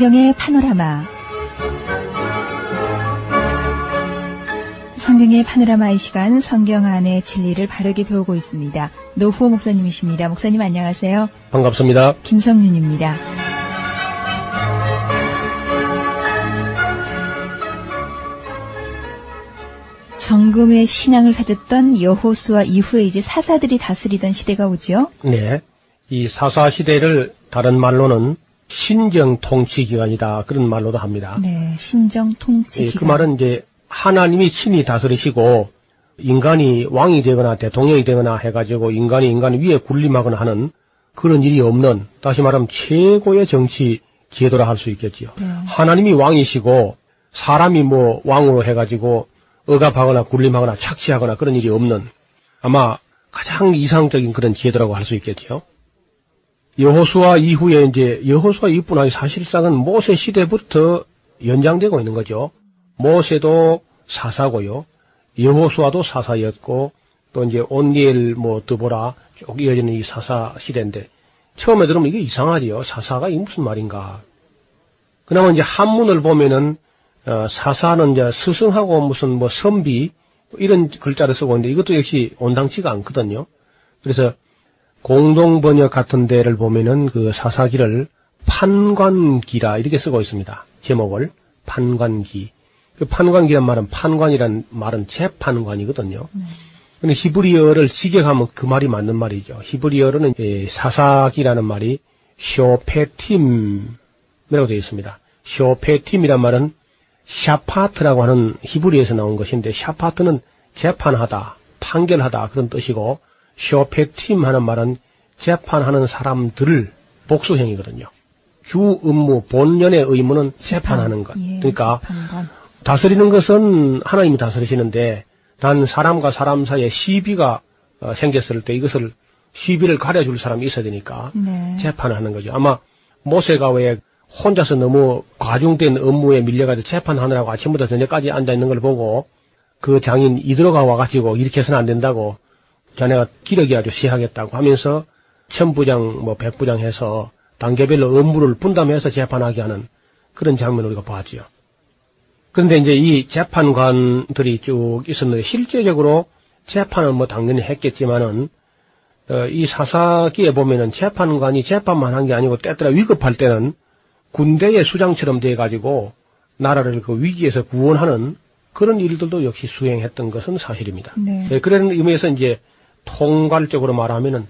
성경의 파노라마 성경의 파노라마의 시간 성경 안의 진리를 바르게 배우고 있습니다. 노후호 목사님이십니다. 목사님 안녕하세요. 반갑습니다. 김성윤입니다. 정금의 신앙을 가졌던 여호수아 이후에 이제 사사들이 다스리던 시대가 오지요? 네. 이 사사 시대를 다른 말로는 신정 통치 기간이다. 그런 말로도 합니다. 네, 신정 통치 예. 그 말은 이제 하나님이 친히 다스리시고 인간이 왕이 되거나 대통령이 되거나 해가지고 인간이 인간 위에 군림하거나 하는 그런 일이 없는 다시 말하면 최고의 정치 제도라 할 수 있겠지요. 네. 하나님이 왕이시고 사람이 뭐 왕으로 해가지고 억압하거나 군림하거나 착취하거나 그런 일이 없는 아마 가장 이상적인 그런 제도라고 할 수 있겠죠. 여호수아 이후에 이제 여호수아 이뿐 아니라 사실상은 모세 시대부터 연장되고 있는 거죠. 모세도 사사고요. 여호수아도 사사였고 또 이제 온니엘 뭐 드보라 쭉 이어지는 이 사사 시대인데 처음에 들으면 이게 이상하지요. 사사가 이게 무슨 말인가. 그나마 이제 한문을 보면은 어, 사사는 이제 스승하고 무슨 뭐 선비 이런 글자를 쓰고 있는데 이것도 역시 온당치가 않거든요. 그래서 공동 번역 같은 데를 보면은 그 사사기를 판관기라 이렇게 쓰고 있습니다. 제목을 판관기. 그 판관기란 말은 판관이란 말은 재판관이거든요. 근데 히브리어를 직역하면 그 말이 맞는 말이죠. 히브리어로는 예, 사사기라는 말이 쇼페팀이라고 되어 있습니다. 쇼페팀이란 말은 샤파트라고 하는 히브리에서 나온 것인데 샤파트는 재판하다, 판결하다 그런 뜻이고 쇼페팀 하는 말은 재판하는 사람들을 복수형이거든요. 주 업무, 본연의 의무는 재판하는 것. 예, 그러니까 재판관. 다스리는 것은 하나님이 다스리시는데 단 사람과 사람 사이에 시비가 어, 생겼을 때 이것을 시비를 가려줄 사람이 있어야 되니까 네. 재판하는 거죠. 아마 모세가 왜 혼자서 너무 과중된 업무에 밀려가지고 재판하느라고 아침부터 저녁까지 앉아 있는 걸 보고 그 장인 이들어가 와가지고 이렇게 해서는 안 된다고 자네가 기력이 아주 시하겠다고 하면서 천부장 뭐 백부장 해서 단계별로 업무를 분담해서 재판하게 하는 그런 장면을 우리가 봤지요. 그런데 이제 이 재판관들이 쭉 있었는데 실제적으로 재판은 뭐 당연히 했겠지만은 어, 이 사사기에 보면은 재판관이 재판만 한 게 아니고 때때로 위급할 때는 군대의 수장처럼 돼 가지고 나라를 그 위기에서 구원하는 그런 일들도 역시 수행했던 것은 사실입니다. 네. 네, 그런 의미에서 이제 통괄적으로 말하면은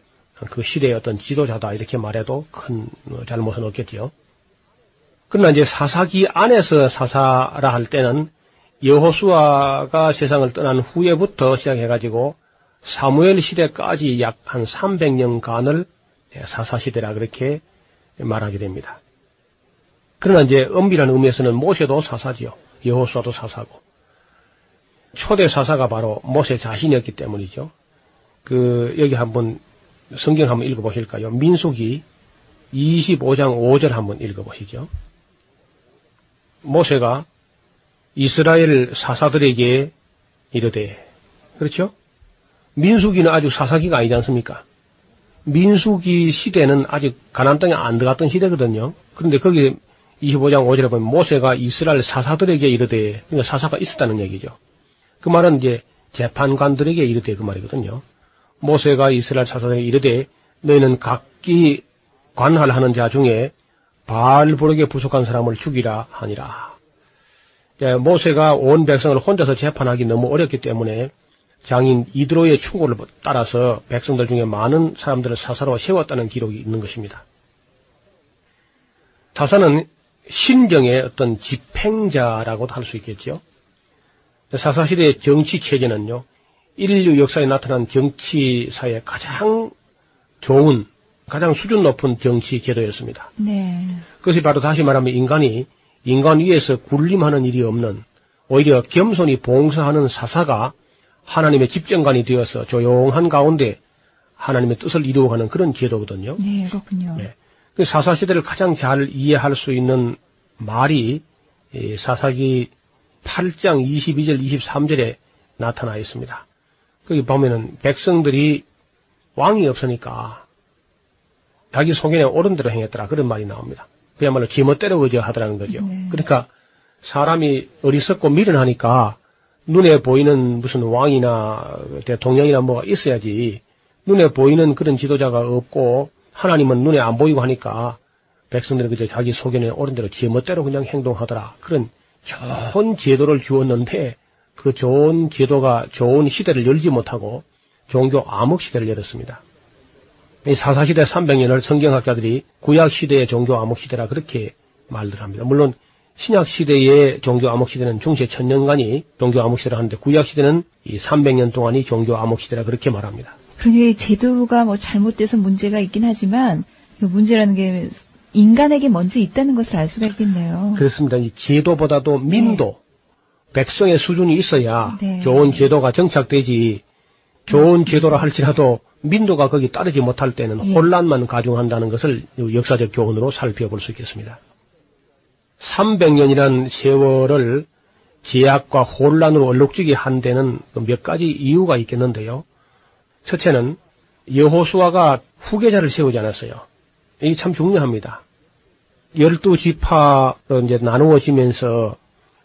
그 시대의 어떤 지도자다 이렇게 말해도 큰 어, 잘못은 없겠지요. 그러나 이제 사사기 안에서 사사라 할 때는 여호수아가 세상을 떠난 후에부터 시작해가지고 사무엘 시대까지 약 한 300년간을 사사 시대라 그렇게 말하게 됩니다. 그러나 이제 엄밀한 의미에서는 모세도 사사지요. 여호수아도 사사고 초대 사사가 바로 모세 자신이었기 때문이죠. 그 여기 한번 성경 한번 읽어 보실까요? 민수기 25장 5절 한번 읽어 보시죠. 모세가 이스라엘 사사들에게 이르되 그렇죠? 민수기는 아주 사사기가 아니지 않습니까? 민수기 시대는 아직 가나안 땅에 안 들어갔던 시대거든요. 그런데 거기 25장 5절에 보면 모세가 이스라엘 사사들에게 이르되 그러니까 사사가 있었다는 얘기죠. 그 말은 이제 재판관들에게 이르되 그 말이거든요. 모세가 이스라엘 사사들에게 이르되 너희는 각기 관할하는 자 중에 바알부르게 부속한 사람을 죽이라 하니라. 예, 모세가 온 백성을 혼자서 재판하기 너무 어렵기 때문에 장인 이드로의 충고를 따라서 백성들 중에 많은 사람들을 사사로 세웠다는 기록이 있는 것입니다. 사사는 신정의 어떤 집행자라고도 할 수 있겠죠. 사사시대의 정치 체제는요, 인류 역사에 나타난 정치사의 가장 좋은, 가장 수준 높은 정치 제도였습니다. 네. 그것이 바로 다시 말하면 인간이 인간 위에서 군림하는 일이 없는 오히려 겸손히 봉사하는 사사가 하나님의 집정관이 되어서 조용한 가운데 하나님의 뜻을 이루어가는 그런 제도거든요. 네, 그렇군요. 네. 그 사사 시대를 가장 잘 이해할 수 있는 말이 이 사사기 8장 22절 23절에 나타나 있습니다. 거기 보면은 백성들이 왕이 없으니까 자기 소견에 옳은 대로 행했더라 그런 말이 나옵니다. 그야말로 지멋대로 의지하더라는 거죠. 네. 그러니까 사람이 어리석고 미련하니까 눈에 보이는 무슨 왕이나 대통령이나 뭐가 있어야지 눈에 보이는 그런 지도자가 없고 하나님은 눈에 안 보이고 하니까 백성들이 그저 자기 소견에 옳은 대로 지멋대로 그냥 행동하더라. 그런 좋은 제도를 주었는데 그 좋은 제도가 좋은 시대를 열지 못하고 종교 암흑 시대를 열었습니다. 이 사사시대 300년을 성경학자들이 구약시대의 종교 암흑시대라 그렇게 말들 합니다. 물론 신약시대의 종교 암흑시대는 중세 천년간이 종교 암흑시대라 하는데 구약시대는 이 300년 동안이 종교 암흑시대라 그렇게 말합니다. 그러니 제도가 뭐 잘못돼서 문제가 있긴 하지만 그 문제라는 게 인간에게 먼저 있다는 것을 알 수가 있겠네요. 그렇습니다. 이 제도보다도 민도, 백성의 수준이 있어야 네. 좋은 제도가 정착되지 좋은 제도라 할지라도 민도가 거기 따르지 못할 때는 예. 혼란만 가중한다는 것을 역사적 교훈으로 살펴볼 수 있겠습니다. 300년이란 세월을 제약과 혼란으로 얼룩지게 한 데는 그몇 가지 이유가 있겠는데요. 첫째는 여호수아가 후계자를 세우지 않았어요. 이게 참 중요합니다. 열두 지파로 이제 나누어지면서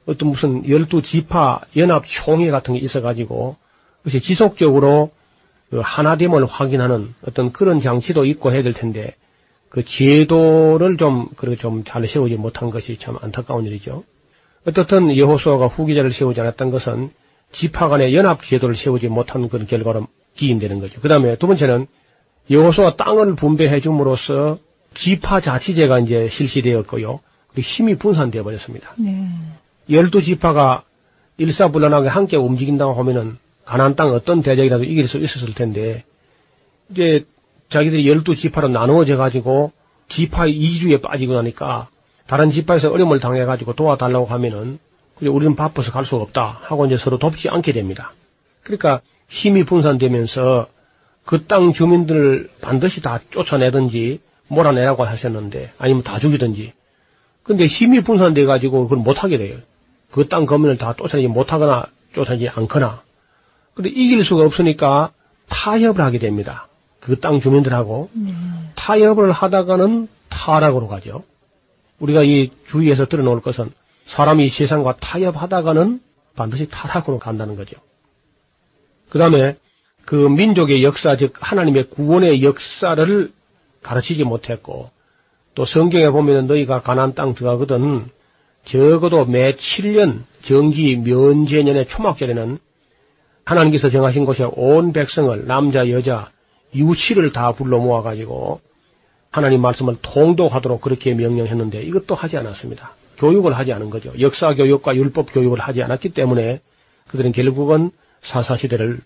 어떤 무슨 열두 지파 연합 총회 같은 게 있어가지고 그것이 지속적으로 그 하나됨을 확인하는 어떤 그런 장치도 있고 해야 될 텐데 그 제도를 좀 그렇게 좀 잘 세우지 못한 것이 참 안타까운 일이죠. 어떻든 여호수아가 후기자를 세우지 않았던 것은 지파 간의 연합 제도를 세우지 못한 그런 결과로 기인되는 거죠. 그 다음에 두 번째는 여호수아 땅을 분배해 줌으로써 지파 자치제가 이제 실시되었고요. 그 힘이 분산되어 버렸습니다. 네. 열두 지파가 일사불란하게 함께 움직인다고 하면은 가나안 땅 어떤 대적이라도 이길 수 있었을 텐데 이제 자기들이 열두 지파로 나누어져 가지고 지파 이주에 빠지고 나니까 다른 지파에서 어려움을 당해 가지고 도와달라고 하면은 우리는 바빠서 갈 수가 없다 하고 이제 서로 돕지 않게 됩니다. 그러니까 힘이 분산되면서 그 땅 주민들을 반드시 다 쫓아내든지 몰아내라고 하셨는데 아니면 다 죽이든지 근데 힘이 분산돼 가지고 그걸 못하게 돼요. 그 땅 거민을 다 쫓아내지 못하거나 쫓아내지 않거나 근데 이길 수가 없으니까 타협을 하게 됩니다. 그 땅 주민들하고 네. 타협을 하다가는 타락으로 가죠. 우리가 이 주위에서 들어놓을 것은 사람이 세상과 타협하다가는 반드시 타락으로 간다는 거죠. 그 다음에 그 민족의 역사, 즉 하나님의 구원의 역사를 가르치지 못했고 또 성경에 보면 너희가 가나안 땅 들어가거든 적어도 매 7년 정기 면제년의 초막절에는 하나님께서 정하신 곳에 온 백성을 남자 여자 유치를 다 불러 모아가지고 하나님 말씀을 통독하도록 그렇게 명령했는데 이것도 하지 않았습니다. 교육을 하지 않은 거죠. 역사 교육과 율법 교육을 하지 않았기 때문에 그들은 결국은 사사시대를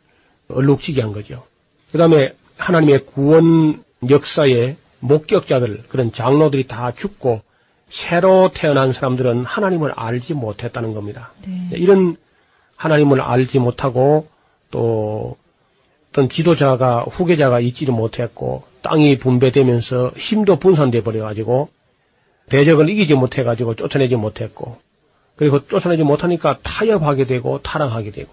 얼룩지게 한 거죠. 그 다음에 하나님의 구원 역사의 목격자들, 그런 장로들이 다 죽고 새로 태어난 사람들은 하나님을 알지 못했다는 겁니다. 네. 이런 하나님을 알지 못하고 또 어떤 지도자가 후계자가 있지를 못했고 땅이 분배되면서 힘도 분산돼 버려 가지고 대적을 이기지 못해 가지고 쫓아내지 못했고 그리고 쫓아내지 못하니까 타협하게 되고 타락하게 되고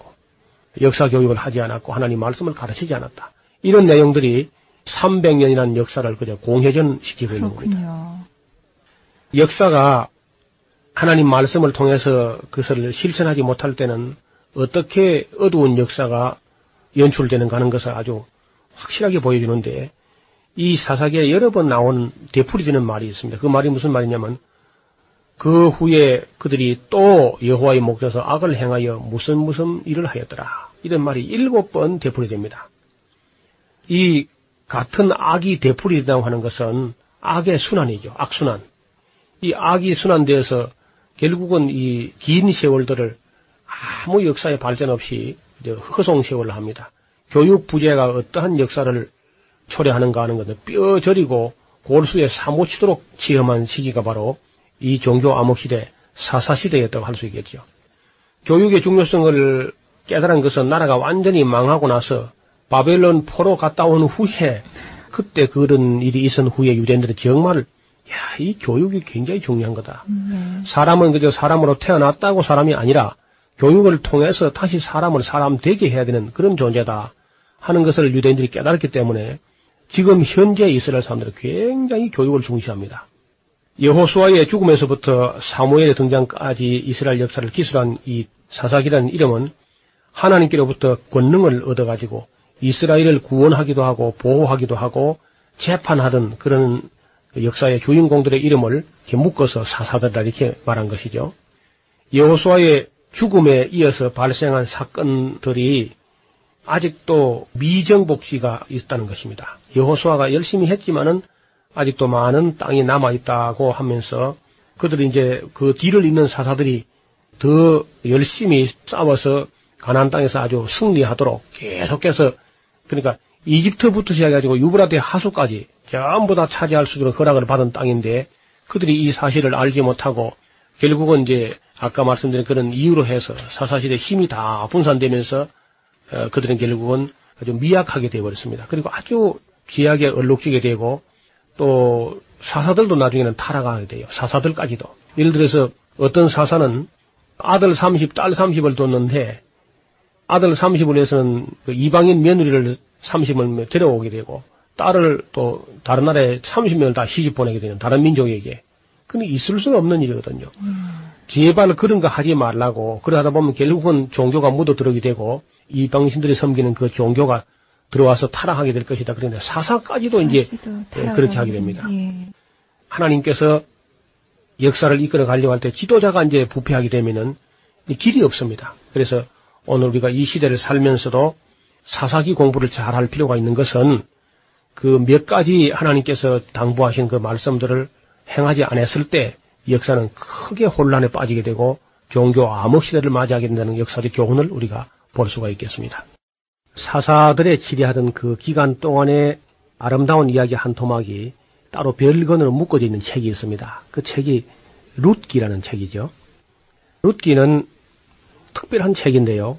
역사 교육을 하지 않았고 하나님 말씀을 가르치지 않았다. 이런 내용들이 300년이라는 역사를 그저 공회전 시키고 있는 겁니다. 역사가 하나님 말씀을 통해서 그것을 실천하지 못할 때는 어떻게 어두운 역사가 연출되는가 하는 것을 아주 확실하게 보여주는데 이 사사기에 여러 번 나온 되풀이 되는 말이 있습니다. 그 말이 무슨 말이냐면 그 후에 그들이 또 여호와의 목에서 악을 행하여 무슨 무슨 일을 하였더라. 이런 말이 일곱 번 되풀이 됩니다. 이 같은 악이 되풀이 된다고 하는 것은 악의 순환이죠. 악순환. 이 악이 순환되어서 결국은 이 긴 세월들을 아무 역사의 발전 없이 허송 세월을 합니다. 교육 부재가 어떠한 역사를 초래하는가 하는 것을 뼈 저리고 골수에 사무치도록 지엄한 시기가 바로 이 종교 암흑 시대, 사사 시대였다고 할 수 있겠죠. 교육의 중요성을 깨달은 것은 나라가 완전히 망하고 나서 바벨론 포로 갔다 온 후에 그때 그런 일이 있은 후에 유대인들은 정말 야, 이 교육이 굉장히 중요한 거다. 네. 사람은 그저 사람으로 태어났다고 사람이 아니라 교육을 통해서 다시 사람을 사람 되게 해야 되는 그런 존재다 하는 것을 유대인들이 깨달았기 때문에 지금 현재 이스라엘 사람들은 굉장히 교육을 중시합니다. 여호수아의 죽음에서부터 사무엘의 등장까지 이스라엘 역사를 기술한 이 사사기라는 이름은 하나님께로부터 권능을 얻어가지고 이스라엘을 구원하기도 하고 보호하기도 하고 재판하던 그런 역사의 주인공들의 이름을 이렇게 묶어서 사사들다 이렇게 말한 것이죠. 여호수아의 죽음에 이어서 발생한 사건들이 아직도 미정복지가 있다는 것입니다. 여호수아가 열심히 했지만은 아직도 많은 땅이 남아 있다고 하면서 그들이 이제 그 뒤를 잇는 사사들이 더 열심히 싸워서 가나안 땅에서 아주 승리하도록 계속해서 그러니까 이집트부터 시작해가지고 유브라데 하수까지 전부 다 차지할 수 있는 허락을 받은 땅인데 그들이 이 사실을 알지 못하고 결국은 이제 아까 말씀드린 그런 이유로 해서 사사시대 힘이 다 분산되면서 어, 그들은 결국은 아주 미약하게 되어버렸습니다. 그리고 아주 쥐약에 얼룩지게 되고 또 사사들도 나중에는 타락하게 돼요. 사사들까지도. 예를 들어서 어떤 사사는 아들 30, 딸 30을 뒀는데 아들 30을 위해서는 그 이방인 며느리를 30을 데려오게 되고 딸을 또 다른 나라에 30명을 다 시집 보내게 되는 다른 민족에게. 그는 있을 수 없는 일이거든요. 음. 제발 그런 거 하지 말라고 그러다 보면 결국은 종교가 묻어들어게 되고 이방신들이 섬기는 그 종교가 들어와서 타락하게 될 것이다. 그런데 사사까지도 이제 예, 그렇게 하게 됩니다. 예. 하나님께서 역사를 이끌어 가려고 할 때 지도자가 이제 부패하게 되면은 길이 없습니다. 그래서 오늘 우리가 이 시대를 살면서도 사사기 공부를 잘 할 필요가 있는 것은 그 몇 가지 하나님께서 당부하신 그 말씀들을 행하지 않았을 때 역사는 크게 혼란에 빠지게 되고 종교 암흑 시대를 맞이하게 된다는 역사적 교훈을 우리가 볼 수가 있겠습니다. 사사들의 치리하던 그 기간 동안의 아름다운 이야기 한 토막이 따로 별건으로 묶어져 있는 책이 있습니다. 그 책이 룻기라는 책이죠. 룻기는 특별한 책인데요.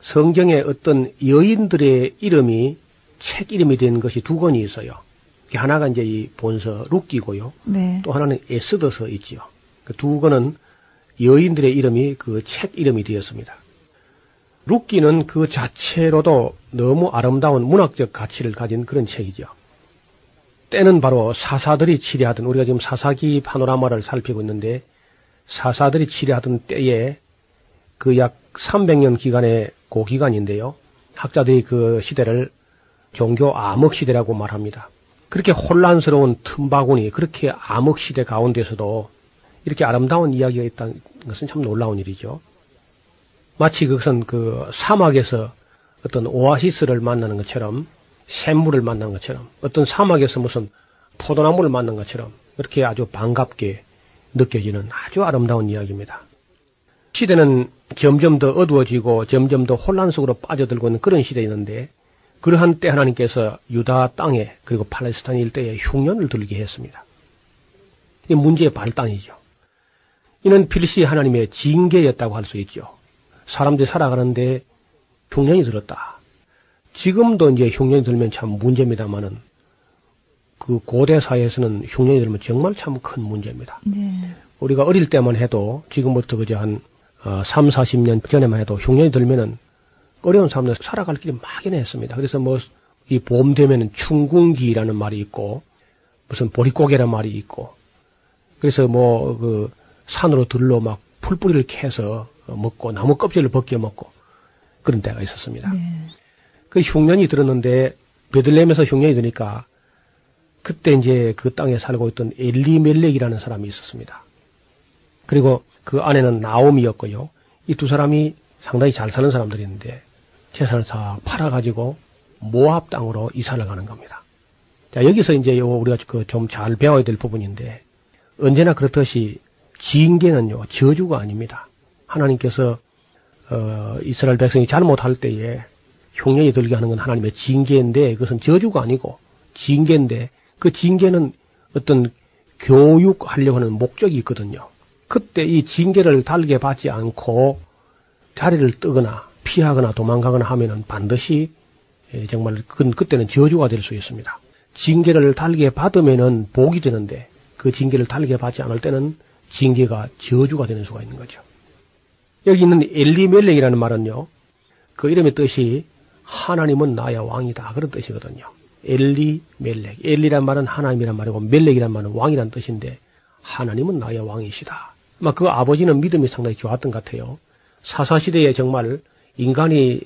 성경에 어떤 여인들의 이름이 책 이름이 된 것이 두 권이 있어요. 하나가 이제 이 본서 룻기고요. 네. 또 하나는 에스더서 있지요. 그 두 권은 여인들의 이름이 그 책 이름이 되었습니다. 룻기는 그 자체로도 너무 아름다운 문학적 가치를 가진 그런 책이죠. 때는 바로 사사들이 치리하던 우리가 지금 사사기 파노라마를 살피고 있는데 사사들이 치리하던 때에 그 약 300년 기간의 고기간인데요. 학자들이 그 시대를 종교 암흑 시대라고 말합니다. 그렇게 혼란스러운 틈바구니, 그렇게 암흑 시대 가운데서도 이렇게 아름다운 이야기가 있다는 것은 참 놀라운 일이죠. 마치 그것은 그 사막에서 어떤 오아시스를 만나는 것처럼 샘물을 만난 것처럼 어떤 사막에서 무슨 포도나무를 만난 것처럼 그렇게 아주 반갑게 느껴지는 아주 아름다운 이야기입니다. 시대는 점점 더 어두워지고 점점 더 혼란 속으로 빠져들고 있는 그런 시대였는데 그러한 때 하나님께서 유다 땅에 그리고 팔레스타인 일대에 흉년을 들게 했습니다. 이 문제의 발단이죠. 이는 필시 하나님의 징계였다고 할 수 있죠. 사람들이 살아가는데 흉년이 들었다. 지금도 이제 흉년이 들면 참 문제입니다만은 그 고대 사회에서는 흉년이 들면 정말 참 큰 문제입니다. 네. 우리가 어릴 때만 해도 지금부터 그저 한 어, 3, 40년 전에만 해도 흉년이 들면은 어려운 사람들 살아갈 길이 막연했습니다. 그래서 뭐 이 봄 되면은 충궁기라는 말이 있고 무슨 보릿고개라는 말이 있고 그래서 뭐 그 산으로 들러 막 풀뿌리를 캐서 먹고 나무 껍질을 벗겨 먹고 그런 때가 있었습니다. 네. 그 흉년이 들었는데 베들레헴에서 흉년이 드니까 그때 이제 그 땅에 살고 있던 엘리멜렉이라는 사람이 있었습니다. 그리고 그 아내는 나옴이었고요. 이 두 사람이 상당히 잘 사는 사람들이었는데 재산을 다 팔아가지고 모압 땅으로 이사를 가는 겁니다. 자, 여기서 이제 요 우리가 그 좀 잘 배워야 될 부분인데 언제나 그렇듯이 징계는요, 저주가 아닙니다. 하나님께서 어, 이스라엘 백성이 잘못할 때에 흉년이 들게 하는 건 하나님의 징계인데 그것은 저주가 아니고 징계인데 그 징계는 어떤 교육하려고 하는 목적이 있거든요. 그때 이 징계를 달게 받지 않고 자리를 뜨거나 피하거나 도망가거나 하면은 반드시 예, 정말 그, 그때는 저주가 될 수 있습니다. 징계를 달게 받으면은 복이 되는데 그 징계를 달게 받지 않을 때는 징계가 저주가 되는 수가 있는 거죠. 여기 있는 엘리멜렉이라는 말은요. 그 이름의 뜻이 하나님은 나의 왕이다 그런 뜻이거든요. 엘리멜렉. 엘리란 말은 하나님이란 말이고 멜렉이란 말은 왕이란 뜻인데 하나님은 나의 왕이시다. 아마 그 아버지는 믿음이 상당히 좋았던 것 같아요. 사사시대에 정말 인간이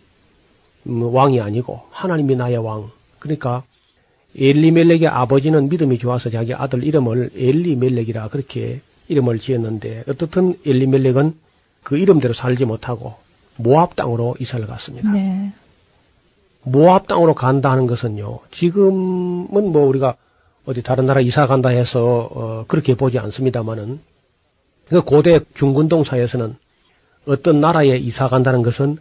음, 왕이 아니고 하나님이 나의 왕. 그러니까 엘리멜렉의 아버지는 믿음이 좋아서 자기 아들 이름을 엘리멜렉이라 그렇게 이름을 지었는데 어떻든 엘리멜렉은 그 이름대로 살지 못하고 모압 땅으로 이사를 갔습니다. 네. 모압 땅으로 간다 하는 것은요. 지금은 뭐 우리가 어디 다른 나라 이사 간다 해서 어 그렇게 보지 않습니다만은 그 고대 중근동사에서는 어떤 나라에 이사 간다는 것은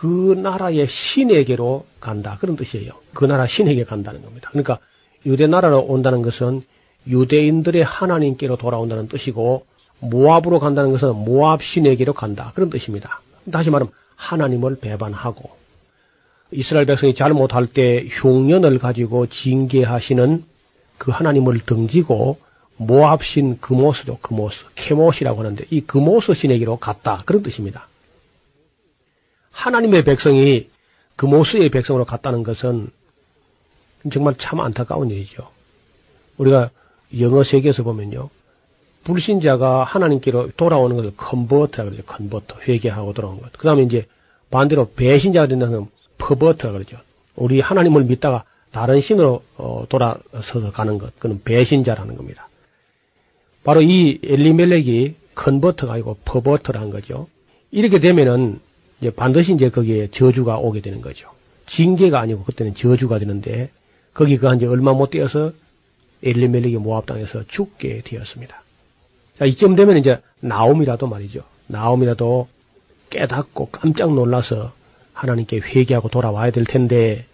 그 나라의 신에게로 간다 그런 뜻이에요. 그 나라 신에게 간다는 겁니다. 그러니까 유대 나라로 온다는 것은 유대인들의 하나님께로 돌아온다는 뜻이고 모압으로 간다는 것은 모압 신에게로 간다 그런 뜻입니다. 다시 말하면 하나님을 배반하고 이스라엘 백성이 잘못할 때 흉년을 가지고 징계하시는 그 하나님을 등지고 모압신 금오스죠. 금오스. 케모시라고 하는데 이 금오스 신에게로 갔다. 그런 뜻입니다. 하나님의 백성이 금오스의 백성으로 갔다는 것은 정말 참 안타까운 일이죠. 우리가 영어 세계에서 보면요. 불신자가 하나님께로 돌아오는 것을 컨버트라 그러죠. 컨버터. 회개하고 돌아오는 것. 그 다음에 이제 반대로 배신자가 된다는 퍼버트라 그러죠. 우리 하나님을 믿다가 다른 신으로 어, 돌아서서 가는 것. 그는 배신자라는 겁니다. 바로 이 엘리멜렉이 컨버터가 아니고 퍼버터라는 거죠. 이렇게 되면은 이제 반드시 이제 거기에 저주가 오게 되는 거죠. 징계가 아니고 그때는 저주가 되는데 거기가 이제 얼마 못 되어서 엘리멜렉이 모압 당에서 죽게 되었습니다. 자, 이쯤 되면 이제 나옴이라도 말이죠. 나옴이라도 깨닫고 깜짝 놀라서 하나님께 회개하고 돌아와야 될 텐데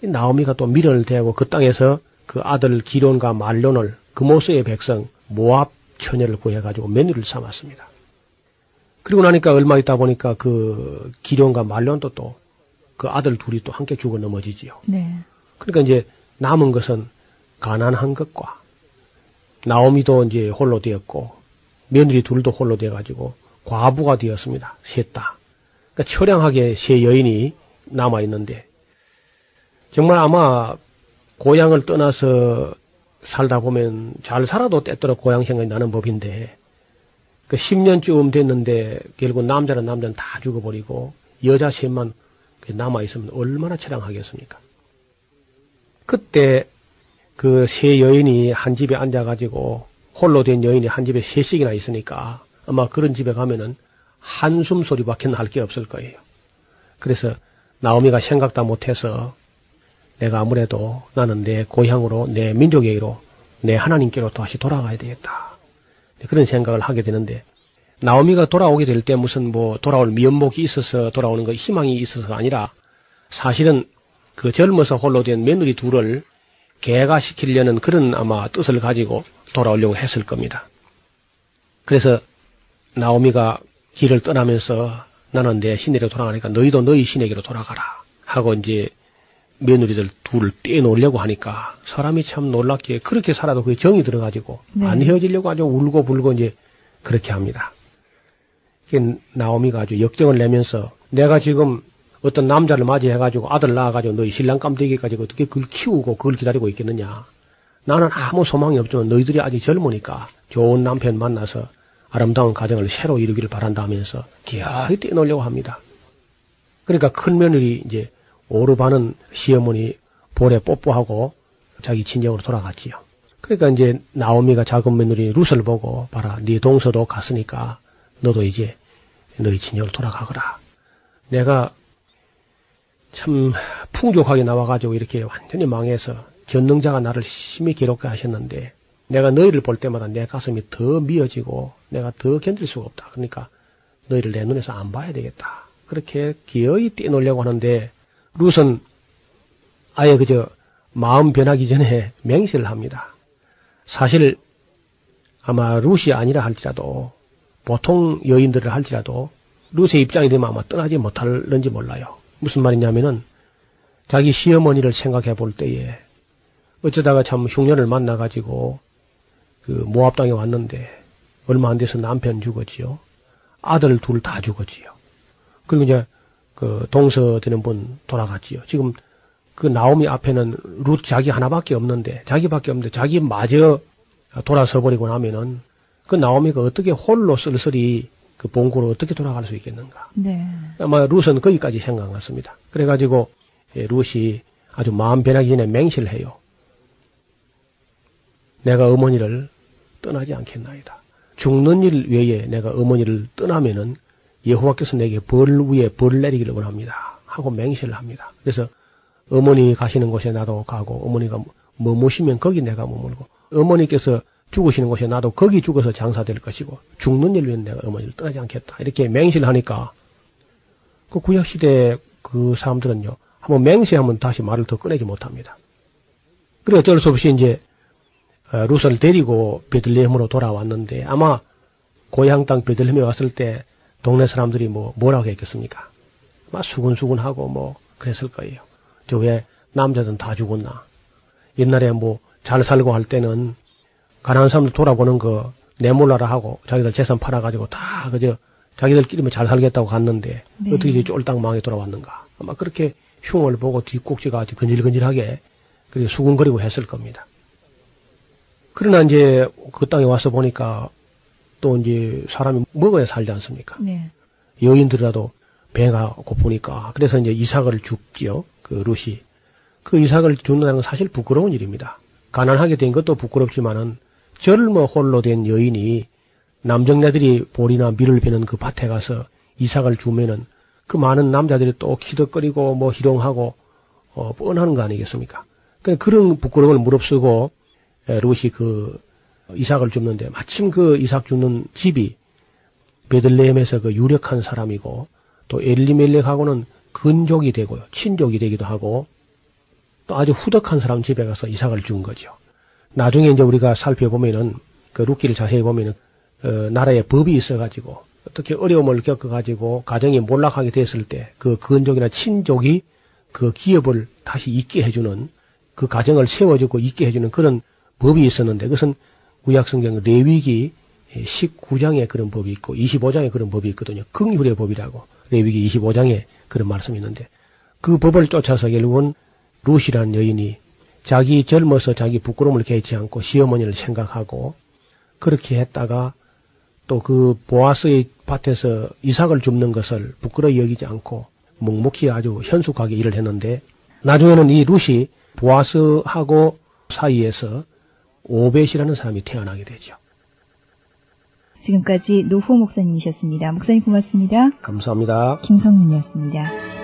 나오미가 또 미련을 대고 그 땅에서 그 아들 기론과 말론을 그모스의 백성 모압 처녀를 구해가지고 며느리를 삼았습니다. 그리고 나니까 얼마 있다 보니까 그 기론과 말론도 또 그 아들 둘이 또 함께 죽어 넘어지지요. 네. 그러니까 이제 남은 것은 가난한 것과 나오미도 이제 홀로 되었고 며느리 둘도 홀로 되어가지고 과부가 되었습니다. 셋 다. 그러니까 처량하게 세 여인이 남아 있는데 정말 아마 고향을 떠나서 살다 보면 잘 살아도 때때로 고향 생각이 나는 법인데 그 10년쯤 됐는데 결국 남자는 남자는 다 죽어버리고 여자 셋만 남아 있으면 얼마나 처량하겠습니까? 그때 그 세 여인이 한 집에 앉아가지고 홀로 된 여인이 한 집에 셋씩이나 있으니까 아마 그런 집에 가면은 한숨 소리밖에 날 게 없을 거예요. 그래서 나오미가 생각도 못해서 내가 아무래도 나는 내 고향으로 내 민족에게로 내 하나님께로 다시 돌아가야 되겠다. 그런 생각을 하게 되는데 나오미가 돌아오게 될 때 무슨 뭐 돌아올 미연목이 있어서 돌아오는 거 희망이 있어서가 아니라 사실은 그 젊어서 홀로 된 며느리 둘을 개가 시키려는 그런 아마 뜻을 가지고 돌아오려고 했을 겁니다. 그래서 나오미가 길을 떠나면서 나는 내 시내로 돌아가니까 너희도 너희 시내기로 돌아가라 하고 이제 며느리들 둘을 떼놓으려고 하니까 사람이 참 놀랍게 그렇게 살아도 그게 정이 들어가지고 네. 안 헤어지려고 아주 울고 불고 이제 그렇게 합니다. 나오미가 아주 역정을 내면서 내가 지금 어떤 남자를 맞이해가지고 아들 낳아가지고 너희 신랑 깜대기까지 어떻게 그걸 키우고 그걸 기다리고 있겠느냐. 나는 아무 소망이 없지만 너희들이 아직 젊으니까 좋은 남편 만나서 아름다운 가정을 새로 이루기를 바란다면서 기하게 떼놓으려고 합니다. 그러니까 큰 며느리 이제 오르바는 시어머니 볼에 뽀뽀하고 자기 친정으로 돌아갔지요. 그러니까 이제 나오미가 작은 며느리 루스를 보고 봐라 네 동서도 갔으니까 너도 이제 너희 친정으로 돌아가거라. 내가 참 풍족하게 나와가지고 이렇게 완전히 망해서 전능자가 나를 심히 괴롭게 하셨는데 내가 너희를 볼 때마다 내 가슴이 더 미어지고 내가 더 견딜 수가 없다. 그러니까 너희를 내 눈에서 안 봐야 되겠다. 그렇게 기어이 뛰놀려고 하는데 룻은 아예 그저 마음 변하기 전에 맹세를 합니다. 사실 아마 룻이 아니라 할지라도 보통 여인들을 할지라도 룻의 입장이 되면 아마 떠나지 못할는지 몰라요. 무슨 말이냐면은 자기 시어머니를 생각해 볼 때에 어쩌다가 참 흉년을 만나가지고 그 모압 당에 왔는데 얼마 안 돼서 남편 죽었지요. 아들 둘 다 죽었지요. 그리고 이제 그 동서되는 분 돌아갔지요. 지금 그 나오미 앞에는 룻 자기 하나밖에 없는데 자기밖에 없는데 자기 마저 돌아서 버리고 나면은 그 나오미가 어떻게 홀로 쓸쓸히 그 본고로 어떻게 돌아갈 수 있겠는가. 네. 아마 룻은 거기까지 생각났습니다. 그래가지고 예, 룻이 아주 마음 변하기 전에 맹세를 해요. 내가 어머니를 떠나지 않겠나이다. 죽는 일 외에 내가 어머니를 떠나면은 여호와께서 내게 벌 위에 벌을 내리기를 원합니다. 하고 맹세를 합니다. 그래서 어머니 가시는 곳에 나도 가고 어머니가 머무시면 거기 내가 머물고 어머니께서 죽으시는 곳에 나도 거기 죽어서 장사될 것이고 죽는 일 외에 내가 어머니를 떠나지 않겠다. 이렇게 맹세를 하니까 그 구약시대 그 사람들은요. 한번 맹세하면 다시 말을 더 꺼내지 못합니다. 그래 어쩔 수 없이 이제 어, 루스를 데리고 베들레헴으로 돌아왔는데 아마 고향 땅 베들레헴에 왔을 때 동네 사람들이 뭐 뭐라고 했겠습니까? 막 수근수근하고 뭐 그랬을 거예요. 저 왜 남자들은 다 죽었나? 옛날에 뭐 잘 살고 할 때는 가난한 사람들 돌아보는 거 내몰라라 하고 자기들 재산 팔아가지고 다 그저 자기들끼리만 잘 살겠다고 갔는데 네. 어떻게 이제 쫄딱 망에 돌아왔는가? 아마 그렇게 흉을 보고 뒷꼭지가 아주 근질근질하게 그렇게 수근거리고 했을 겁니다. 그러나 이제 그 땅에 와서 보니까 또 이제 사람이 먹어야 살지 않습니까? 네. 여인들이라도 배가 고프니까 그래서 이제 이삭을 죽지요. 그 룻이 그 이삭을 죽는다는 건 사실 부끄러운 일입니다. 가난하게 된 것도 부끄럽지만은 젊어 홀로 된 여인이 남정네들이 볼이나 밀을 베는 그 밭에 가서 이삭을 주면은 그 많은 남자들이 또 키덕거리고 뭐 희롱하고 어, 뻔하는 거 아니겠습니까? 그 그런 부끄러움을 무릅쓰고 에, 룻이 그 이삭을 줍는데 마침 그 이삭 주는 집이 베들레헴에서 그 유력한 사람이고 또 엘리멜렉하고는 근족이 되고요. 친족이 되기도 하고 또 아주 후덕한 사람 집에 가서 이삭을 준 거죠. 나중에 이제 우리가 살펴보면은 그 룻기를 자세히 보면은 어, 나라에 법이 있어가지고 어떻게 어려움을 겪어가지고 가정이 몰락하게 됐을 때 그 근족이나 친족이 그 기업을 다시 있게 해주는 그 가정을 세워주고 있게 해주는 그런 법이 있었는데 그것은 구약성경 레위기 19장에 그런 법이 있고 25장에 그런 법이 있거든요. 긍휼의 법이라고 레위기 25장에 그런 말씀이 있는데 그 법을 쫓아서 결국은 루시라는 여인이 자기 젊어서 자기 부끄러움을 개치 않고 시어머니를 생각하고 그렇게 했다가 또 그 보아스의 밭에서 이삭을 줍는 것을 부끄러워 여기지 않고 묵묵히 아주 현숙하게 일을 했는데 나중에는 이 룻이 보아스하고 사이에서 오벳이라는 사람이 태어나게 되죠. 지금까지 노호 목사님이셨습니다. 목사님 고맙습니다. 감사합니다. 김성윤이었습니다.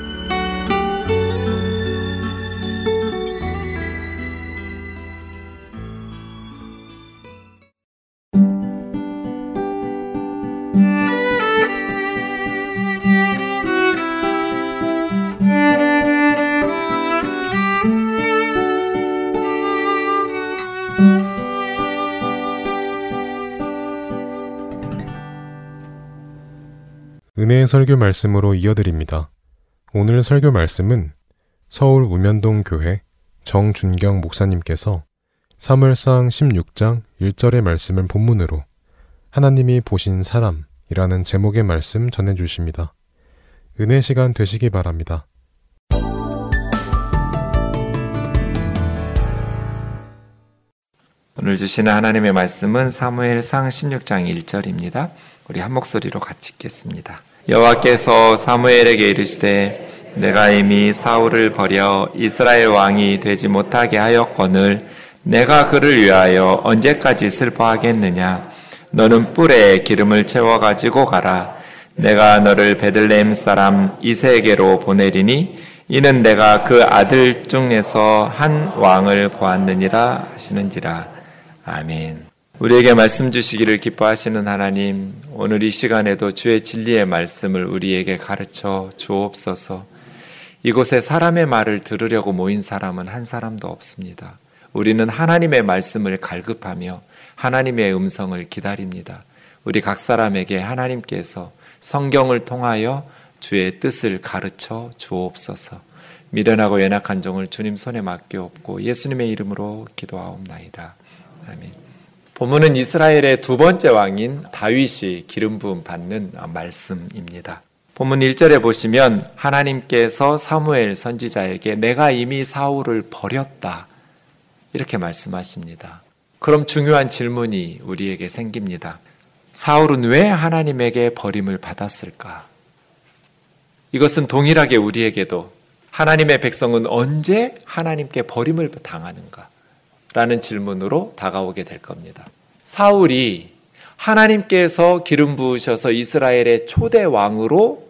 설교 말씀으로 이어드립니다. 오늘 설교 말씀은 서울 우면동 교회 정준경 목사님께서 사무엘상 16장 1절의 말씀을 본문으로 하나님이 보신 사람이라는 제목의 말씀 전해 주십니다. 은혜 시간 되시기 바랍니다. 오늘 주시는 하나님의 말씀은 사무엘상 16장 1절입니다. 우리 한 목소리로 같이 읽겠습니다. 여호와께서 사무엘에게 이르시되 내가 이미 사울을 버려 이스라엘 왕이 되지 못하게 하였거늘 내가 그를 위하여 언제까지 슬퍼하겠느냐? 너는 뿔에 기름을 채워 가지고 가라. 내가 너를 베들레헴 사람 이세에게로 보내리니 이는 내가 그 아들 중에서 한 왕을 보았느니라 하시는지라. 아멘. 우리에게 말씀 주시기를 기뻐하시는 하나님, 오늘 이 시간에도 주의 진리의 말씀을 우리에게 가르쳐 주옵소서. 이곳에 사람의 말을 들으려고 모인 사람은 한 사람도 없습니다. 우리는 하나님의 말씀을 갈급하며 하나님의 음성을 기다립니다. 우리 각 사람에게 하나님께서 성경을 통하여 주의 뜻을 가르쳐 주옵소서. 미련하고 연약한 종을 주님 손에 맡겨옵고 예수님의 이름으로 기도하옵나이다. 아멘. 본문은 이스라엘의 두 번째 왕인 다윗이 기름 부음 받는 말씀입니다. 본문 1절에 보시면 하나님께서 사무엘 선지자에게 내가 이미 사울을 버렸다. 이렇게 말씀하십니다. 그럼 중요한 질문이 우리에게 생깁니다. 사울은 왜 하나님에게 버림을 받았을까? 이것은 동일하게 우리에게도 하나님의 백성은 언제 하나님께 버림을 당하는가? 라는 질문으로 다가오게 될 겁니다. 사울이 하나님께서 기름 부으셔서 이스라엘의 초대 왕으로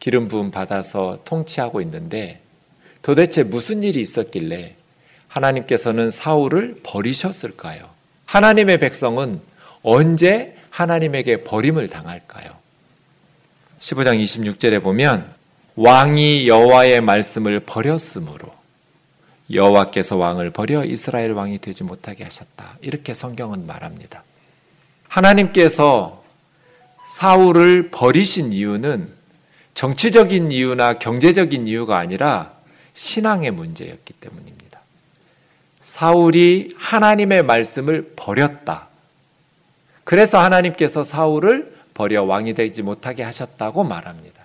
기름 부음 받아서 통치하고 있는데 도대체 무슨 일이 있었길래 하나님께서는 사울을 버리셨을까요? 하나님의 백성은 언제 하나님에게 버림을 당할까요? 15장 26절에 보면 왕이 여호와의 말씀을 버렸으므로 여호와께서 왕을 버려 이스라엘 왕이 되지 못하게 하셨다. 이렇게 성경은 말합니다. 하나님께서 사울을 버리신 이유는 정치적인 이유나 경제적인 이유가 아니라 신앙의 문제였기 때문입니다. 사울이 하나님의 말씀을 버렸다. 그래서 하나님께서 사울을 버려 왕이 되지 못하게 하셨다고 말합니다.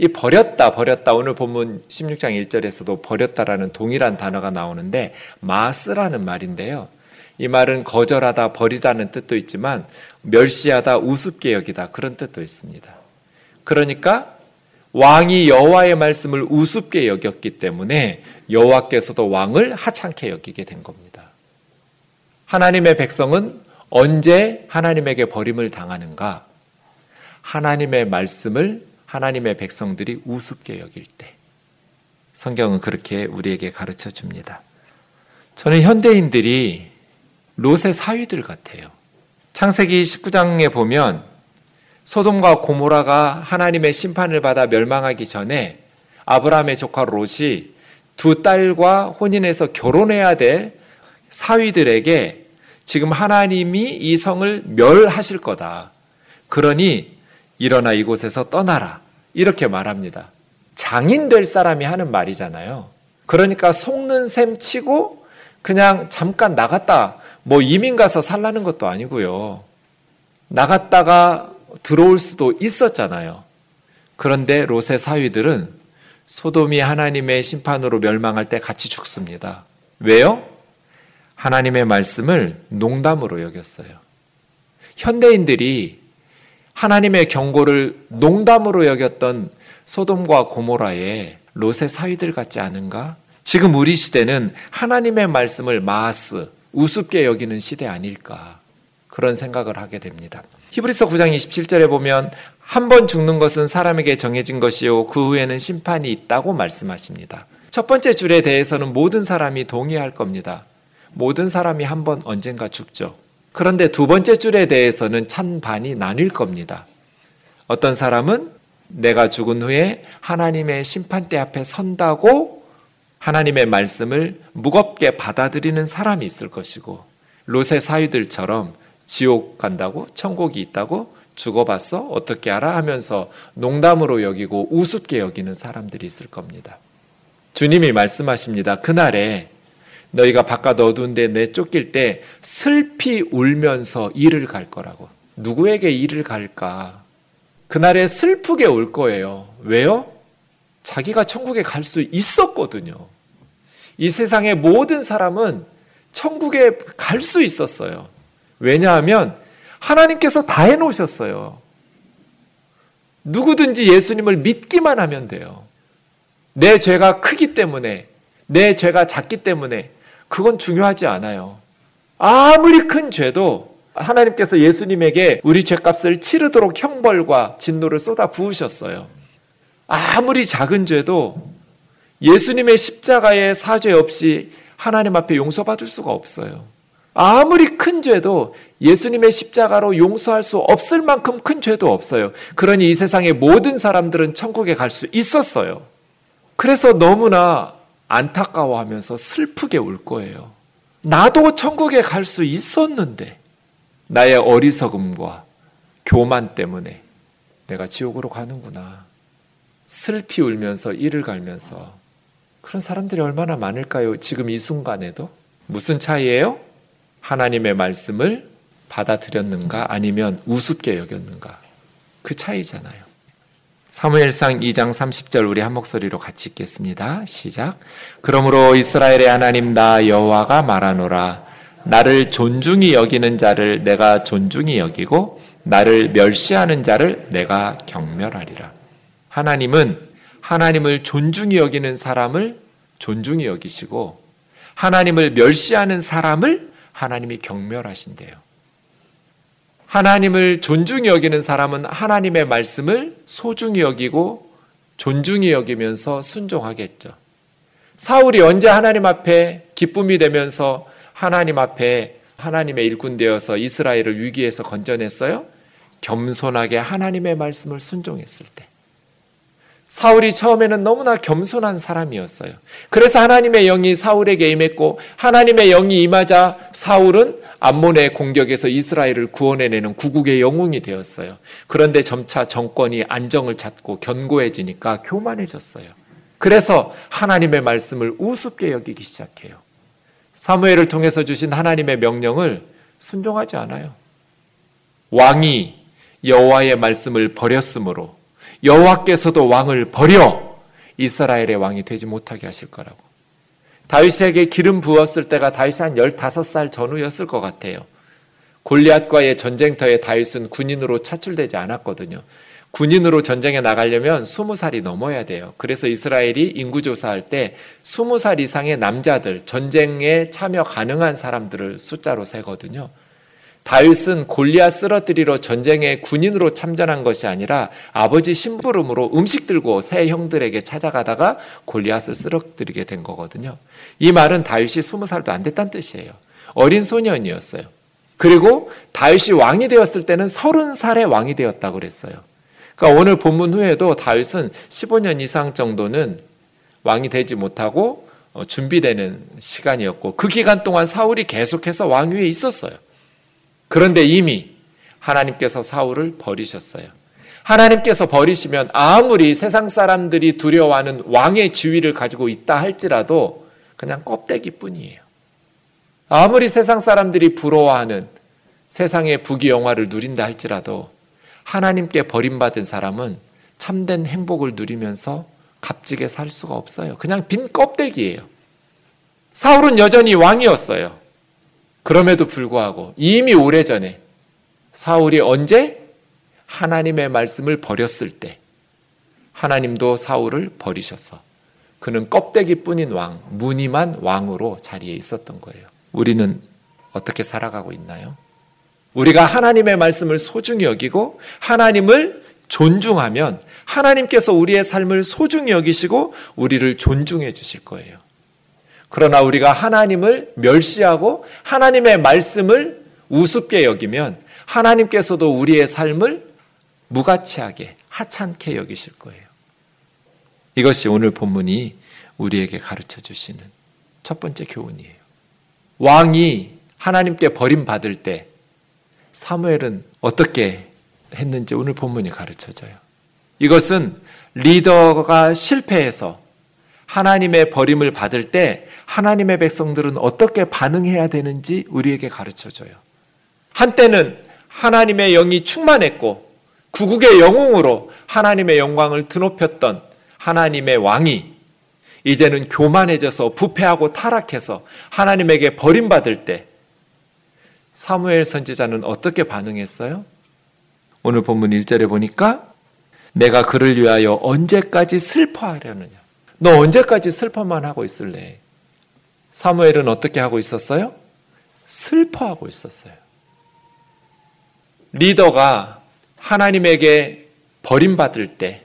이 버렸다, 버렸다. 오늘 본문 16장 1절에서도 버렸다라는 동일한 단어가 나오는데 마스라는 말인데요. 이 말은 거절하다, 버리다는 뜻도 있지만 멸시하다, 우습게 여기다 그런 뜻도 있습니다. 그러니까 왕이 여호와의 말씀을 우습게 여겼기 때문에 여호와께서도 왕을 하찮게 여기게 된 겁니다. 하나님의 백성은 언제 하나님에게 버림을 당하는가? 하나님의 말씀을 하나님의 백성들이 우습게 여길 때. 성경은 그렇게 우리에게 가르쳐 줍니다. 저는 현대인들이 롯의 사위들 같아요. 창세기 19장에 보면 소돔과 고모라가 하나님의 심판을 받아 멸망하기 전에 아브라함의 조카 롯이 두 딸과 혼인해서 결혼해야 될 사위들에게 지금 하나님이 이 성을 멸하실 거다. 그러니 일어나 이곳에서 떠나라. 이렇게 말합니다. 장인 될 사람이 하는 말이잖아요. 그러니까 속는 셈 치고 그냥 잠깐 나갔다 뭐 이민 가서 살라는 것도 아니고요. 나갔다가 들어올 수도 있었잖아요. 그런데 롯의 사위들은 소돔이 하나님의 심판으로 멸망할 때 같이 죽습니다. 왜요? 하나님의 말씀을 농담으로 여겼어요. 현대인들이 하나님의 경고를 농담으로 여겼던 소돔과 고모라의 롯의 사위들 같지 않은가? 지금 우리 시대는 하나님의 말씀을 마스, 우습게 여기는 시대 아닐까? 그런 생각을 하게 됩니다. 히브리서 9장 27절에 보면 한 번 죽는 것은 사람에게 정해진 것이요 그 후에는 심판이 있다고 말씀하십니다. 첫 번째 줄에 대해서는 모든 사람이 동의할 겁니다. 모든 사람이 한 번 언젠가 죽죠. 그런데 두 번째 줄에 대해서는 찬반이 나뉠 겁니다. 어떤 사람은 내가 죽은 후에 하나님의 심판대 앞에 선다고 하나님의 말씀을 무겁게 받아들이는 사람이 있을 것이고 롯의 사위들처럼 지옥 간다고 천국이 있다고 죽어봤어 어떻게 알아 하면서 농담으로 여기고 우습게 여기는 사람들이 있을 겁니다. 주님이 말씀하십니다. 그날에 너희가 바깥 어두운 데 내 쫓길 때 슬피 울면서 일을 갈 거라고. 누구에게 일을 갈까? 그날에 슬프게 올 거예요. 왜요? 자기가 천국에 갈 수 있었거든요. 이 세상의 모든 사람은 천국에 갈 수 있었어요. 왜냐하면 하나님께서 다 해놓으셨어요. 누구든지 예수님을 믿기만 하면 돼요. 내 죄가 크기 때문에, 내 죄가 작기 때문에 그건 중요하지 않아요. 아무리 큰 죄도 하나님께서 예수님에게 우리 죄값을 치르도록 형벌과 진노를 쏟아 부으셨어요. 아무리 작은 죄도 예수님의 십자가의 사죄 없이 하나님 앞에 용서받을 수가 없어요. 아무리 큰 죄도 예수님의 십자가로 용서할 수 없을 만큼 큰 죄도 없어요. 그러니 이 세상의 모든 사람들은 천국에 갈 수 있었어요. 그래서 너무나 안타까워하면서 슬프게 울 거예요. 나도 천국에 갈 수 있었는데 나의 어리석음과 교만 때문에 내가 지옥으로 가는구나. 슬피 울면서 이를 갈면서 그런 사람들이 얼마나 많을까요? 지금 이 순간에도 무슨 차이예요? 하나님의 말씀을 받아들였는가 아니면 우습게 여겼는가 그 차이잖아요. 사무엘상 2장 30절 우리 한 목소리로 같이 읽겠습니다. 시작. 그러므로 이스라엘의 하나님 나 여호와가 말하노라 나를 존중히 여기는 자를 내가 존중히 여기고 나를 멸시하는 자를 내가 경멸하리라. 하나님은 하나님을 존중히 여기는 사람을 존중히 여기시고 하나님을 멸시하는 사람을 하나님이 경멸하신대요. 하나님을 존중히 여기는 사람은 하나님의 말씀을 소중히 여기고 존중히 여기면서 순종하겠죠. 사울이 언제 하나님 앞에 기쁨이 되면서 하나님 앞에 하나님의 일꾼 되어서 이스라엘을 위기에서 건져냈어요? 겸손하게 하나님의 말씀을 순종했을 때. 사울이 처음에는 너무나 겸손한 사람이었어요. 그래서 하나님의 영이 사울에게 임했고 하나님의 영이 임하자 사울은 암몬의 공격에서 이스라엘을 구원해내는 구국의 영웅이 되었어요. 그런데 점차 정권이 안정을 찾고 견고해지니까 교만해졌어요. 그래서 하나님의 말씀을 우습게 여기기 시작해요. 사무엘을 통해서 주신 하나님의 명령을 순종하지 않아요. 왕이 여호와의 말씀을 버렸으므로 여호와께서도 왕을 버려 이스라엘의 왕이 되지 못하게 하실 거라고. 다윗에게 기름 부었을 때가 다윗이 한 15살 전후였을 것 같아요. 골리앗과의 전쟁터에 다윗은 군인으로 차출되지 않았거든요. 군인으로 전쟁에 나가려면 20살이 넘어야 돼요. 그래서 이스라엘이 인구 조사할 때 20살 이상의 남자들, 전쟁에 참여 가능한 사람들을 숫자로 세거든요. 다윗은 골리앗 쓰러뜨리러 전쟁에 군인으로 참전한 것이 아니라 아버지 심부름으로 음식 들고 새 형들에게 찾아가다가 골리앗을 쓰러뜨리게 된 거거든요. 이 말은 다윗이 스무 살도 안 됐다는 뜻이에요. 어린 소년이었어요. 그리고 다윗이 왕이 되었을 때는 서른 살의 왕이 되었다고 그랬어요. 그러니까 오늘 본문 후에도 다윗은 15년 이상 정도는 왕이 되지 못하고 어, 준비되는 시간이었고 그 기간 동안 사울이 계속해서 왕위에 있었어요. 그런데 이미 하나님께서 사울을 버리셨어요. 하나님께서 버리시면 아무리 세상 사람들이 두려워하는 왕의 지위를 가지고 있다 할지라도 그냥 껍데기 뿐이에요. 아무리 세상 사람들이 부러워하는 세상의 부귀영화를 누린다 할지라도 하나님께 버림받은 사람은 참된 행복을 누리면서 값지게 살 수가 없어요. 그냥 빈 껍데기예요. 사울은 여전히 왕이었어요. 그럼에도 불구하고 이미 오래전에 사울이 언제 하나님의 말씀을 버렸을 때 하나님도 사울을 버리셔서 그는 껍데기뿐인 왕, 무늬만 왕으로 자리에 있었던 거예요. 우리는 어떻게 살아가고 있나요? 우리가 하나님의 말씀을 소중히 여기고 하나님을 존중하면 하나님께서 우리의 삶을 소중히 여기시고 우리를 존중해 주실 거예요. 그러나 우리가 하나님을 멸시하고 하나님의 말씀을 우습게 여기면 하나님께서도 우리의 삶을 무가치하게 하찮게 여기실 거예요. 이것이 오늘 본문이 우리에게 가르쳐 주시는 첫 번째 교훈이에요. 왕이 하나님께 버림받을 때 사무엘은 어떻게 했는지 오늘 본문이 가르쳐 줘요. 이것은 리더가 실패해서 하나님의 버림을 받을 때 하나님의 백성들은 어떻게 반응해야 되는지 우리에게 가르쳐 줘요. 한때는 하나님의 영이 충만했고 구국의 영웅으로 하나님의 영광을 드높였던 하나님의 왕이 이제는 교만해져서 부패하고 타락해서 하나님에게 버림받을 때 사무엘 선지자는 어떻게 반응했어요? 오늘 본문 1절에 보니까 내가 그를 위하여 언제까지 슬퍼하려느냐. 너 언제까지 슬퍼만 하고 있을래? 사무엘은 어떻게 하고 있었어요? 슬퍼하고 있었어요. 리더가 하나님에게 버림받을 때,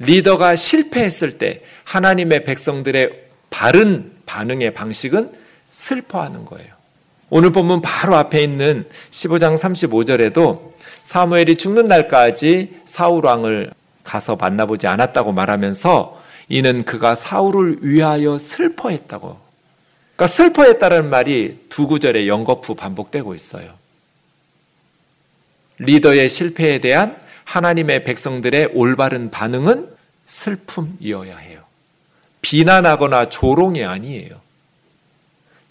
리더가 실패했을 때, 하나님의 백성들의 바른 반응의 방식은 슬퍼하는 거예요. 오늘 본문 바로 앞에 있는 15장 35절에도 사무엘이 죽는 날까지 사울 왕을 가서 만나보지 않았다고 말하면서 이는 그가 사울을 위하여 슬퍼했다고. 그러니까 슬퍼했다는 말이 두 구절에 연거푸 반복되고 있어요. 리더의 실패에 대한 하나님의 백성들의 올바른 반응은 슬픔이어야 해요. 비난하거나 조롱이 아니에요.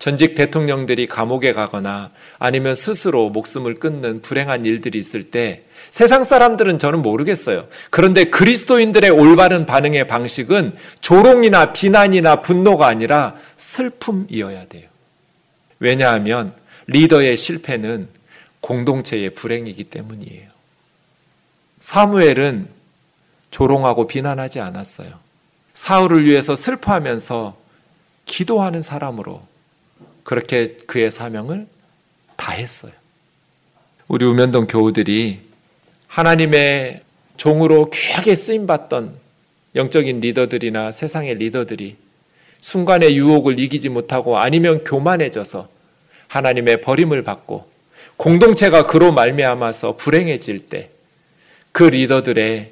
전직 대통령들이 감옥에 가거나 아니면 스스로 목숨을 끊는 불행한 일들이 있을 때 세상 사람들은 저는 모르겠어요. 그런데 그리스도인들의 올바른 반응의 방식은 조롱이나 비난이나 분노가 아니라 슬픔이어야 돼요. 왜냐하면 리더의 실패는 공동체의 불행이기 때문이에요. 사무엘은 조롱하고 비난하지 않았어요. 사울을 위해서 슬퍼하면서 기도하는 사람으로 그렇게 그의 사명을 다했어요. 우리 우면동 교우들이 하나님의 종으로 귀하게 쓰임 받던 영적인 리더들이나 세상의 리더들이 순간의 유혹을 이기지 못하고 아니면 교만해져서 하나님의 버림을 받고 공동체가 그로 말미암아서 불행해질 때 그 리더들의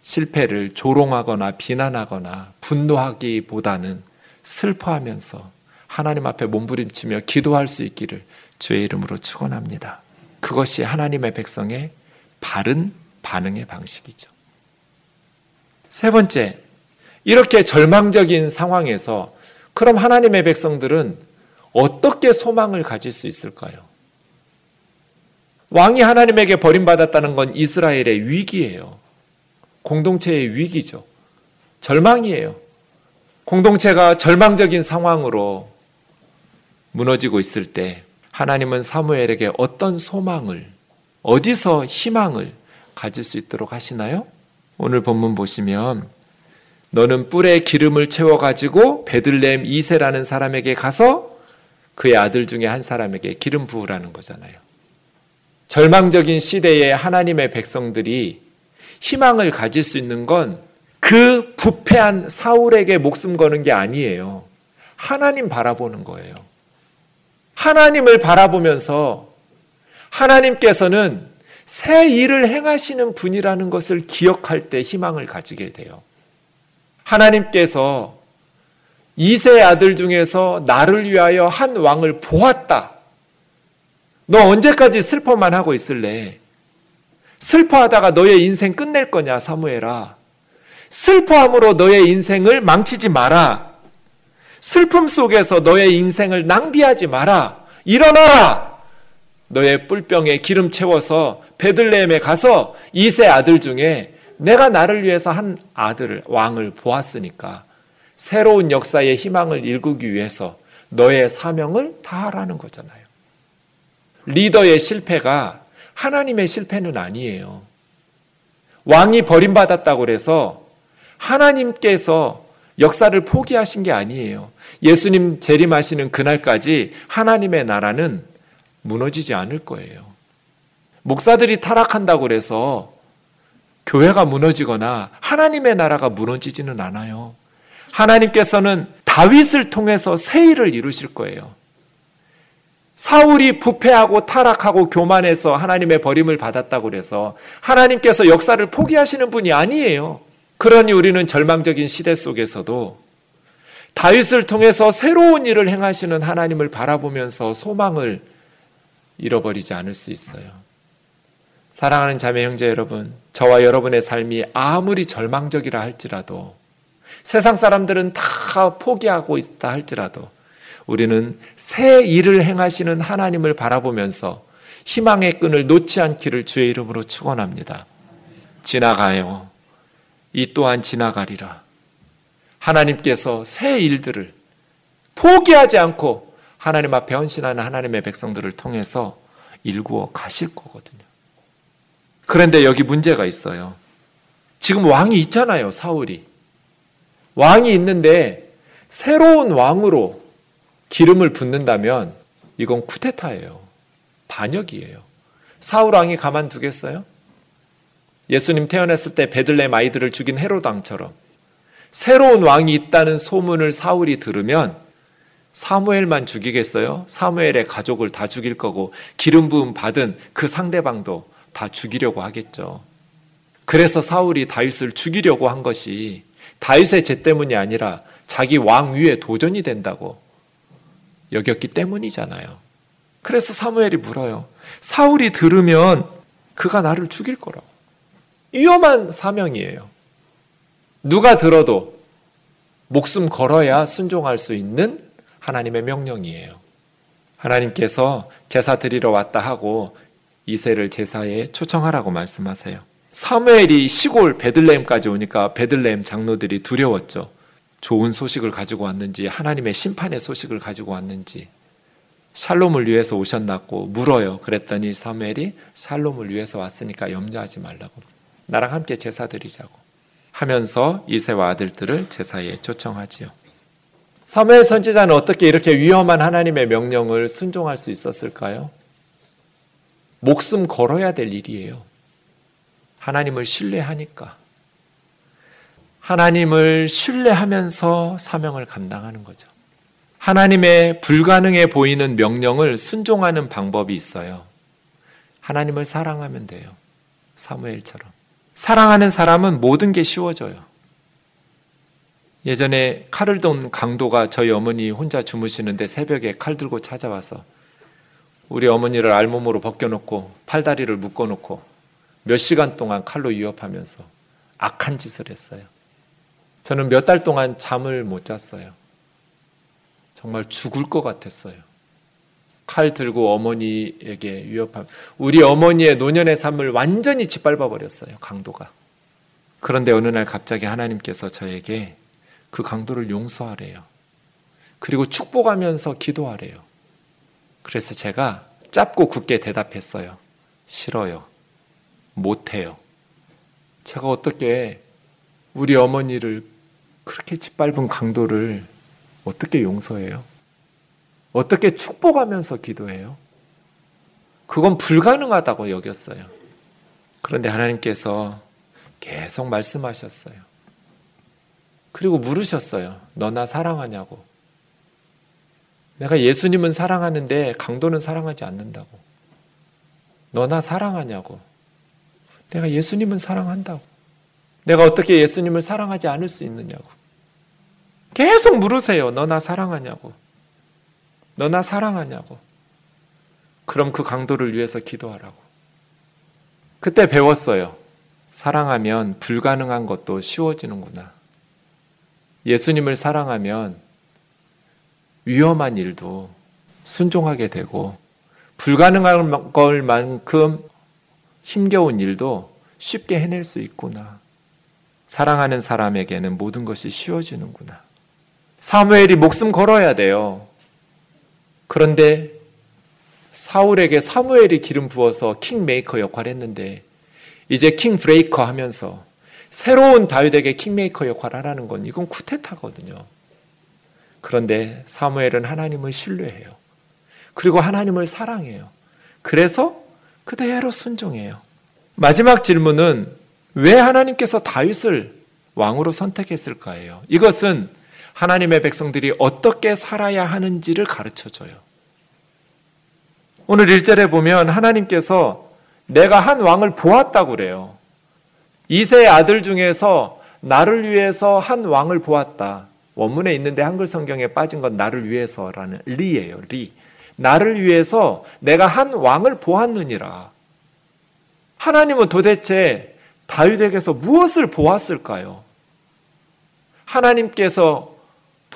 실패를 조롱하거나 비난하거나 분노하기보다는 슬퍼하면서 하나님 앞에 몸부림치며 기도할 수 있기를 주의 이름으로 축원합니다. 그것이 하나님의 백성의 바른 반응의 방식이죠. 세 번째, 이렇게 절망적인 상황에서 그럼 하나님의 백성들은 어떻게 소망을 가질 수 있을까요? 왕이 하나님에게 버림받았다는 건 이스라엘의 위기예요. 공동체의 위기죠. 절망이에요. 공동체가 절망적인 상황으로 무너지고 있을 때 하나님은 사무엘에게 어떤 소망을, 어디서 희망을 가질 수 있도록 하시나요? 오늘 본문 보시면 너는 뿔에 기름을 채워 가지고 베들레헴 이세라는 사람에게 가서 그의 아들 중에 한 사람에게 기름 부으라는 거잖아요. 절망적인 시대에 하나님의 백성들이 희망을 가질 수 있는 건 그 부패한 사울에게 목숨 거는 게 아니에요. 하나님 바라보는 거예요. 하나님을 바라보면서 하나님께서는 새 일을 행하시는 분이라는 것을 기억할 때 희망을 가지게 돼요. 하나님께서 이세 아들 중에서 나를 위하여 한 왕을 보았다. 너 언제까지 슬퍼만 하고 있을래? 슬퍼하다가 너의 인생 끝낼 거냐, 사무엘아. 슬퍼함으로 너의 인생을 망치지 마라. 슬픔 속에서 너의 인생을 낭비하지 마라. 일어나라. 너의 뿔병에 기름 채워서 베들레헴에 가서 이세 아들 중에 내가 나를 위해서 한 아들을 왕을 보았으니까 새로운 역사의 희망을 일구기 위해서 너의 사명을 다하라는 거잖아요. 리더의 실패가 하나님의 실패는 아니에요. 왕이 버림받았다고 그래서 하나님께서 역사를 포기하신 게 아니에요. 예수님 재림하시는 그날까지 하나님의 나라는 무너지지 않을 거예요. 목사들이 타락한다고 그래서 교회가 무너지거나 하나님의 나라가 무너지지는 않아요. 하나님께서는 다윗을 통해서 새 일을 이루실 거예요. 사울이 부패하고 타락하고 교만해서 하나님의 버림을 받았다고 그래서 하나님께서 역사를 포기하시는 분이 아니에요. 그러니 우리는 절망적인 시대 속에서도 다윗을 통해서 새로운 일을 행하시는 하나님을 바라보면서 소망을 잃어버리지 않을 수 있어요. 사랑하는 자매 형제 여러분, 저와 여러분의 삶이 아무리 절망적이라 할지라도 세상 사람들은 다 포기하고 있다 할지라도 우리는 새 일을 행하시는 하나님을 바라보면서 희망의 끈을 놓지 않기를 주의 이름으로 축원합니다. 지나가요. 이 또한 지나가리라. 하나님께서 새 일들을 포기하지 않고 하나님 앞에 헌신하는 하나님의 백성들을 통해서 일구어 가실 거거든요. 그런데 여기 문제가 있어요. 지금 왕이 있잖아요, 사울이. 왕이 있는데 새로운 왕으로 기름을 붓는다면 이건 쿠데타예요. 반역이에요. 사울 왕이 가만두겠어요? 예수님 태어났을 때 베들레헴 아이들을 죽인 헤롯 왕처럼 새로운 왕이 있다는 소문을 사울이 들으면 사무엘만 죽이겠어요? 사무엘의 가족을 다 죽일 거고 기름 부음 받은 그 상대방도 다 죽이려고 하겠죠. 그래서 사울이 다윗을 죽이려고 한 것이 다윗의 죄 때문이 아니라 자기 왕 위에 도전이 된다고 여겼기 때문이잖아요. 그래서 사무엘이 물어요. 사울이 들으면 그가 나를 죽일 거라고. 위험한 사명이에요. 누가 들어도 목숨 걸어야 순종할 수 있는 하나님의 명령이에요. 하나님께서 제사 드리러 왔다 하고 이세를 제사에 초청하라고 말씀하세요. 사무엘이 시골 베들레헴까지 오니까 베들레헴 장로들이 두려웠죠. 좋은 소식을 가지고 왔는지 하나님의 심판의 소식을 가지고 왔는지 샬롬을 위해서 오셨나고 물어요. 그랬더니 사무엘이 샬롬을 위해서 왔으니까 염려하지 말라고 나랑 함께 제사 드리자고 하면서 이세와 아들들을 제사에 초청하지요. 사무엘 선지자는 어떻게 이렇게 위험한 하나님의 명령을 순종할 수 있었을까요? 목숨 걸어야 될 일이에요. 하나님을 신뢰하니까. 하나님을 신뢰하면서 사명을 감당하는 거죠. 하나님의 불가능해 보이는 명령을 순종하는 방법이 있어요. 하나님을 사랑하면 돼요. 사무엘처럼. 사랑하는 사람은 모든 게 쉬워져요. 예전에 칼을 돈 강도가 저희 어머니 혼자 주무시는데 새벽에 칼 들고 찾아와서 우리 어머니를 알몸으로 벗겨놓고 팔다리를 묶어놓고 몇 시간 동안 칼로 위협하면서 악한 짓을 했어요. 저는 몇 달 동안 잠을 못 잤어요. 정말 죽을 것 같았어요. 칼 들고 어머니에게 위협함. 우리 어머니의 노년의 삶을 완전히 짓밟아 버렸어요. 강도가. 그런데 어느 날 갑자기 하나님께서 저에게 그 강도를 용서하래요. 그리고 축복하면서 기도하래요. 그래서 제가 짧고 굳게 대답했어요. 싫어요. 못해요. 제가 어떻게 우리 어머니를 그렇게 짓밟은 강도를 어떻게 용서해요? 어떻게 축복하면서 기도해요? 그건 불가능하다고 여겼어요. 그런데 하나님께서 계속 말씀하셨어요. 그리고 물으셨어요. 너나 사랑하냐고. 내가 예수님은 사랑하는데 강도는 사랑하지 않는다고. 너나 사랑하냐고. 내가 예수님은 사랑한다고. 내가 어떻게 예수님을 사랑하지 않을 수 있느냐고. 계속 물으세요. 너나 사랑하냐고. 너나 사랑하냐고. 그럼 그 강도를 위해서 기도하라고. 그때 배웠어요. 사랑하면 불가능한 것도 쉬워지는구나. 예수님을 사랑하면 위험한 일도 순종하게 되고 불가능한 걸만큼 힘겨운 일도 쉽게 해낼 수 있구나. 사랑하는 사람에게는 모든 것이 쉬워지는구나. 사무엘이 목숨 걸어야 돼요. 그런데 사울에게 사무엘이 기름 부어서 킹메이커 역할을 했는데 이제 king breaker 하면서 새로운 다윗에게 킹메이커 역할을 하라는 건 이건 쿠데타거든요. 그런데 사무엘은 하나님을 신뢰해요. 그리고 하나님을 사랑해요. 그래서 그대로 순종해요. 마지막 질문은 왜 하나님께서 다윗을 왕으로 선택했을까예요. 이것은 하나님의 백성들이 어떻게 살아야 하는지를 가르쳐 줘요. 오늘 1절에 보면 하나님께서 내가 한 왕을 보았다고 그래요. 이세의 아들 중에서 나를 위해서 한 왕을 보았다. 원문에 있는데 한글 성경에 빠진 건 나를 위해서라는 리예요. 리. 나를 위해서 내가 한 왕을 보았느니라. 하나님은 도대체 다윗에게서 무엇을 보았을까요? 하나님께서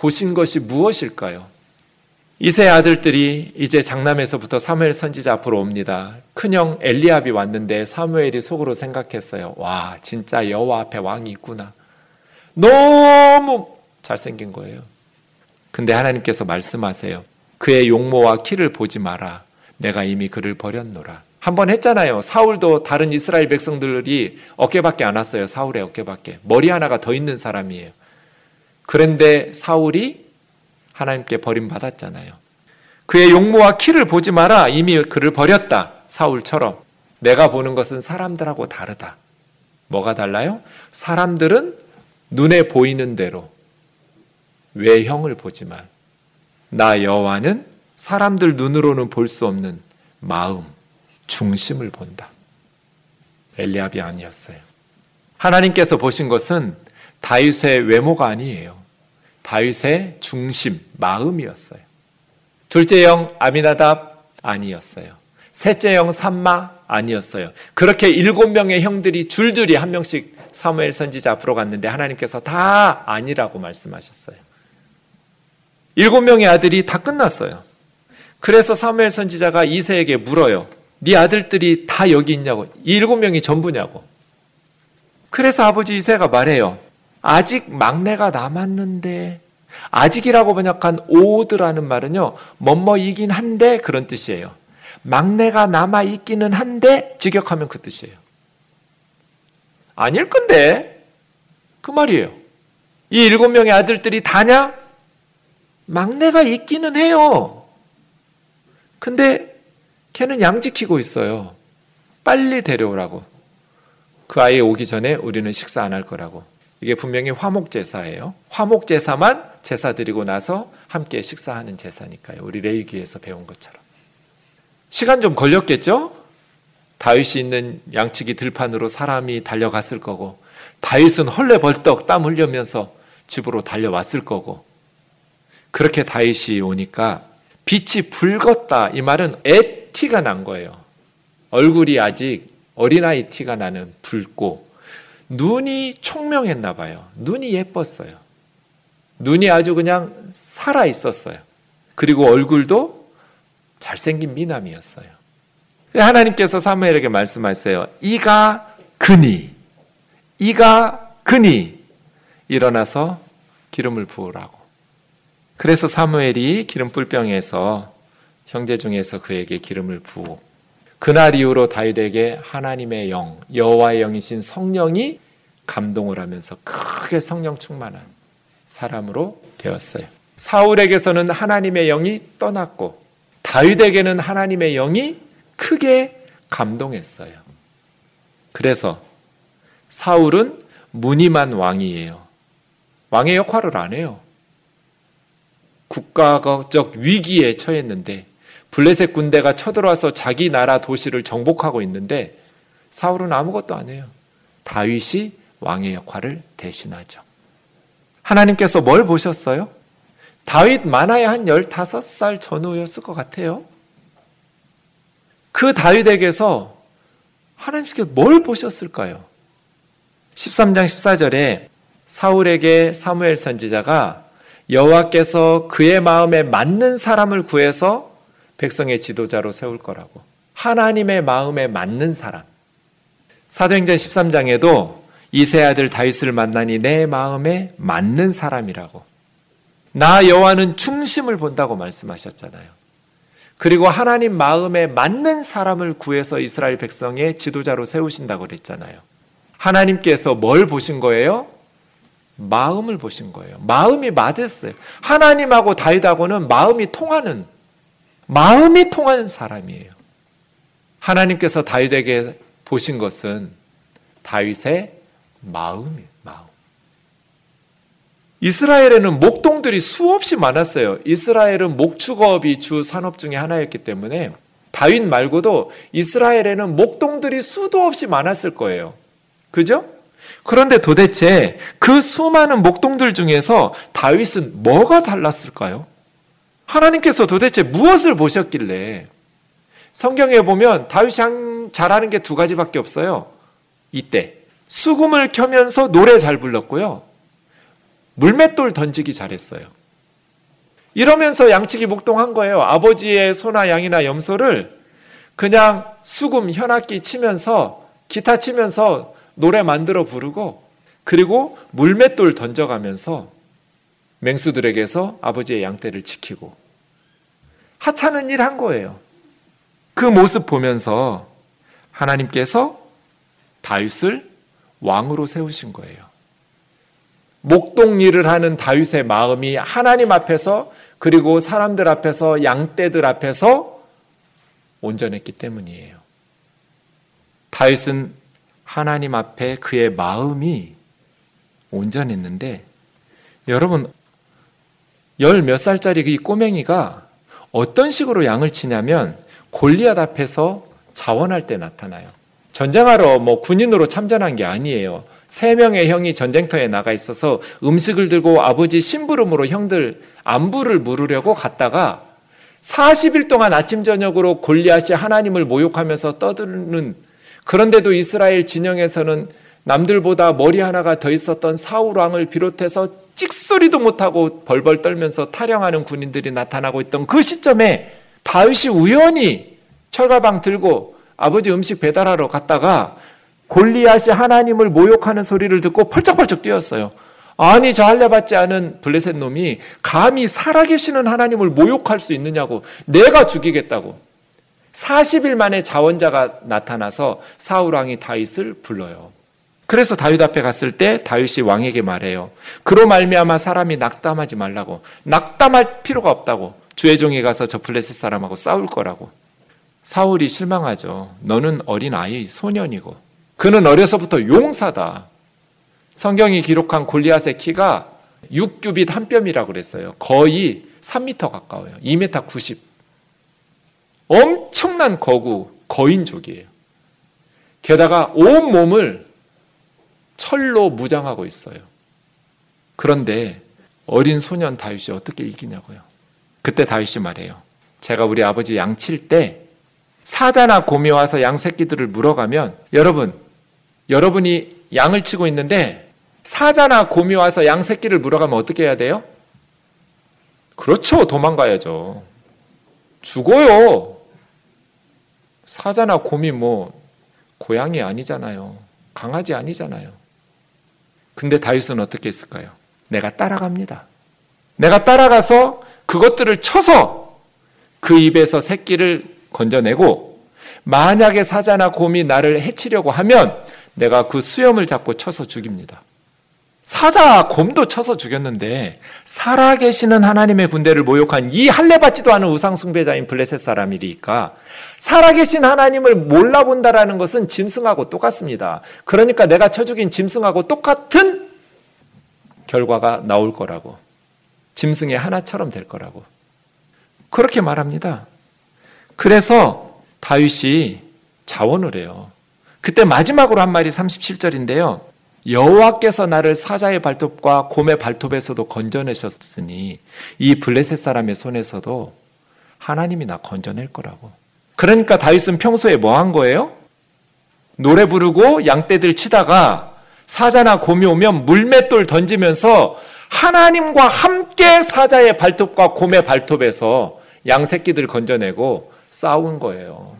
보신 것이 무엇일까요? 이세 아들들이 이제 장남에서부터 사무엘 선지자 앞으로 옵니다. 큰형 엘리압이 왔는데 사무엘이 속으로 생각했어요. 와, 진짜 여호와 앞에 왕이 있구나. 너무 잘생긴 거예요. 근데 하나님께서 말씀하세요. 그의 용모와 키를 보지 마라. 내가 이미 그를 버렸노라. 한 번 했잖아요. 사울도 다른 이스라엘 백성들이 어깨밖에 안 왔어요. 사울의 어깨밖에. 머리 하나가 더 있는 사람이에요. 그런데 사울이 하나님께 버림받았잖아요. 그의 용모와 키를 보지 마라. 이미 그를 버렸다. 사울처럼. 내가 보는 것은 사람들하고 다르다. 뭐가 달라요? 사람들은 눈에 보이는 대로 외형을 보지만 나 여호와는 사람들 눈으로는 볼 수 없는 마음, 중심을 본다. 엘리압이 아니었어요. 하나님께서 보신 것은 다윗의 외모가 아니에요. 다윗의 중심, 마음이었어요. 둘째 영 아미나답 아니었어요. 셋째 영 삼마 아니었어요. 그렇게 일곱 명의 형들이 줄줄이 한 명씩 사무엘 선지자 앞으로 갔는데 하나님께서 다 아니라고 말씀하셨어요. 일곱 명의 아들이 다 끝났어요. 그래서 사무엘 선지자가 이세에게 물어요. 네 아들들이 다 여기 있냐고. 이 일곱 명이 전부냐고. 그래서 아버지 이세가 말해요. 아직 막내가 남았는데 아직이라고 번역한 오드라는 말은요. 뭐뭐이긴 한데 그런 뜻이에요. 막내가 남아 있기는 한데 직역하면 그 뜻이에요. 아닐 건데 그 말이에요. 이 일곱 명의 아들들이 다냐? 막내가 있기는 해요. 근데 걔는 양 지키고 있어요. 빨리 데려오라고. 그 아이 오기 전에 우리는 식사 안 할 거라고. 이게 분명히 화목 제사예요. 화목 제사만 제사 드리고 나서 함께 식사하는 제사니까요. 우리 레이기에서 배운 것처럼. 시간 좀 걸렸겠죠? 다윗이 있는 양치기 들판으로 사람이 달려갔을 거고 다윗은 헐레벌떡 땀 흘리면서 집으로 달려왔을 거고 그렇게 다윗이 오니까 빛이 붉었다 이 말은 애 티가 난 거예요. 얼굴이 아직 어린아이 티가 나는 붉고 눈이 총명했나 봐요. 눈이 예뻤어요. 눈이 아주 그냥 살아 있었어요. 그리고 얼굴도 잘생긴 미남이었어요. 하나님께서 사무엘에게 말씀하세요. 이가 그니, 이가 그니 일어나서 기름을 부으라고. 그래서 사무엘이 기름 뿔병에서 형제 중에서 그에게 기름을 부어 그날 이후로 다윗에게 하나님의 영, 여호와의 영이신 성령이 감동을 하면서 크게 성령 충만한 사람으로 되었어요. 사울에게서는 하나님의 영이 떠났고 다윗에게는 하나님의 영이 크게 감동했어요. 그래서 사울은 무늬만 왕이에요. 왕의 역할을 안 해요. 국가적 위기에 처했는데 블레셋 군대가 쳐들어와서 자기 나라 도시를 정복하고 있는데 사울은 아무것도 안 해요. 다윗이 왕의 역할을 대신하죠. 하나님께서 뭘 보셨어요? 다윗 많아야 한 15살 전후였을 것 같아요. 그 다윗에게서 하나님께서 뭘 보셨을까요? 13장 14절에 사울에게 사무엘 선지자가 여호와께서 그의 마음에 맞는 사람을 구해서 백성의 지도자로 세울 거라고. 하나님의 마음에 맞는 사람. 사도행전 13장에도 이세 아들 다윗을 만나니 내 마음에 맞는 사람이라고. 나 여호와는 중심을 본다고 말씀하셨잖아요. 그리고 하나님 마음에 맞는 사람을 구해서 이스라엘 백성의 지도자로 세우신다고 그랬잖아요. 하나님께서 뭘 보신 거예요? 마음을 보신 거예요. 마음이 맞았어요. 하나님하고 다윗하고는 마음이 통하는 마음이 통하는 사람이에요. 하나님께서 다윗에게 보신 것은 다윗의 마음이에요. 마음. 이스라엘에는 목동들이 수없이 많았어요. 이스라엘은 목축업이 주 산업 중에 하나였기 때문에 다윗 말고도 이스라엘에는 목동들이 수도 없이 많았을 거예요. 그죠? 그런데 도대체 그 수많은 목동들 중에서 다윗은 뭐가 달랐을까요? 하나님께서 도대체 무엇을 보셨길래 성경에 보면 다윗이 잘하는 게 두 가지밖에 없어요. 이때 수금을 켜면서 노래 잘 불렀고요. 물맷돌 던지기 잘했어요. 이러면서 양치기 목동한 거예요. 아버지의 소나 양이나 염소를 그냥 수금 현악기 치면서 기타 치면서 노래 만들어 부르고 그리고 물맷돌 던져가면서 맹수들에게서 아버지의 양떼를 지키고 하찮은 일 한 거예요. 그 모습 보면서 하나님께서 다윗을 왕으로 세우신 거예요. 목동 일을 하는 다윗의 마음이 하나님 앞에서 그리고 사람들 앞에서 양떼들 앞에서 온전했기 때문이에요. 다윗은 하나님 앞에 그의 마음이 온전했는데 여러분 열 몇 살짜리 이 꼬맹이가 어떤 식으로 양을 치냐면 골리앗 앞에서 자원할 때 나타나요. 전쟁하러 뭐 군인으로 참전한 게 아니에요. 세 명의 형이 전쟁터에 나가 있어서 음식을 들고 아버지 심부름으로 형들 안부를 물으려고 갔다가 40일 동안 아침 저녁으로 골리앗이 하나님을 모욕하면서 떠드는 그런데도 이스라엘 진영에서는 남들보다 머리 하나가 더 있었던 사울 왕을 비롯해서 찍소리도 못하고 벌벌 떨면서 타령하는 군인들이 나타나고 있던 그 시점에 다윗이 우연히 철가방 들고 아버지 음식 배달하러 갔다가 골리앗이 하나님을 모욕하는 소리를 듣고 펄쩍펄쩍 뛰었어요. 아니 저 할례 받지 않은 블레셋 놈이 감히 살아계시는 하나님을 모욕할 수 있느냐고 내가 죽이겠다고 40일 만에 자원자가 나타나서 사울 왕이 다윗을 불러요. 그래서 다윗 앞에 갔을 때 다윗이 왕에게 말해요. 그로 말미암아 사람이 낙담하지 말라고. 낙담할 필요가 없다고. 주의 종이 가서 저 블레셋 사람하고 싸울 거라고. 사울이 실망하죠. 너는 어린 아이, 소년이고. 그는 어려서부터 용사다. 성경이 기록한 골리앗의 키가 6규빗 한 뼘이라고 그랬어요. 거의 3m 가까워요. 2m 90. 엄청난 거구, 거인족이에요. 게다가 온 몸을 철로 무장하고 있어요. 그런데 어린 소년 다윗이 어떻게 이기냐고요. 그때 다윗이 말해요. 제가 우리 아버지 양칠 때 사자나 곰이 와서 양 새끼들을 물어가면 여러분, 여러분이 양을 치고 있는데 사자나 곰이 와서 양 새끼를 물어가면 어떻게 해야 돼요? 그렇죠. 도망가야죠. 죽어요. 사자나 곰이 뭐 고양이 아니잖아요. 강아지 아니잖아요. 근데 다윗은 어떻게 했을까요? 내가 따라갑니다. 내가 따라가서 그것들을 쳐서 그 입에서 새끼를 건져내고 만약에 사자나 곰이 나를 해치려고 하면 내가 그 수염을 잡고 쳐서 죽입니다. 사자, 곰도 쳐서 죽였는데 살아계시는 하나님의 군대를 모욕한 이 할례받지도 않은 우상숭배자인 블레셋 사람이니까 살아계신 하나님을 몰라본다라는 것은 짐승하고 똑같습니다. 그러니까 내가 쳐 죽인 짐승하고 똑같은 결과가 나올 거라고. 짐승의 하나처럼 될 거라고. 그렇게 말합니다. 그래서 다윗이 자원을 해요. 그때 마지막으로 한 말이 37절인데요. 여호와께서 나를 사자의 발톱과 곰의 발톱에서도 건져내셨으니 이 블레셋 사람의 손에서도 하나님이 나 건져낼 거라고. 그러니까 다윗은 평소에 뭐 한 거예요? 노래 부르고 양떼들 치다가 사자나 곰이 오면 물맷돌 던지면서 하나님과 함께 사자의 발톱과 곰의 발톱에서 양 새끼들 건져내고 싸운 거예요.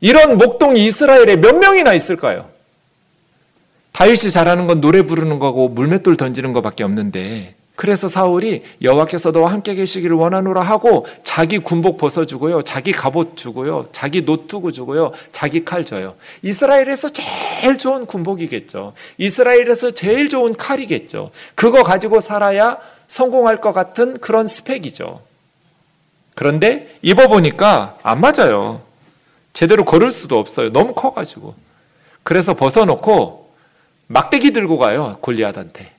이런 목동이 이스라엘에 몇 명이나 있을까요? 다윗이 잘하는 건 노래 부르는 거고 물맷돌 던지는 거밖에 없는데 그래서 사울이 여호와께서 너와 함께 계시기를 원하노라 하고 자기 군복 벗어주고요, 자기 갑옷 주고요, 자기 노트구 주고요, 자기 칼 줘요. 이스라엘에서 제일 좋은 군복이겠죠. 이스라엘에서 제일 좋은 칼이겠죠. 그거 가지고 살아야 성공할 것 같은 그런 스펙이죠. 그런데 입어보니까 안 맞아요. 제대로 걸을 수도 없어요. 너무 커가지고. 그래서 벗어놓고 막대기 들고 가요. 골리앗한테.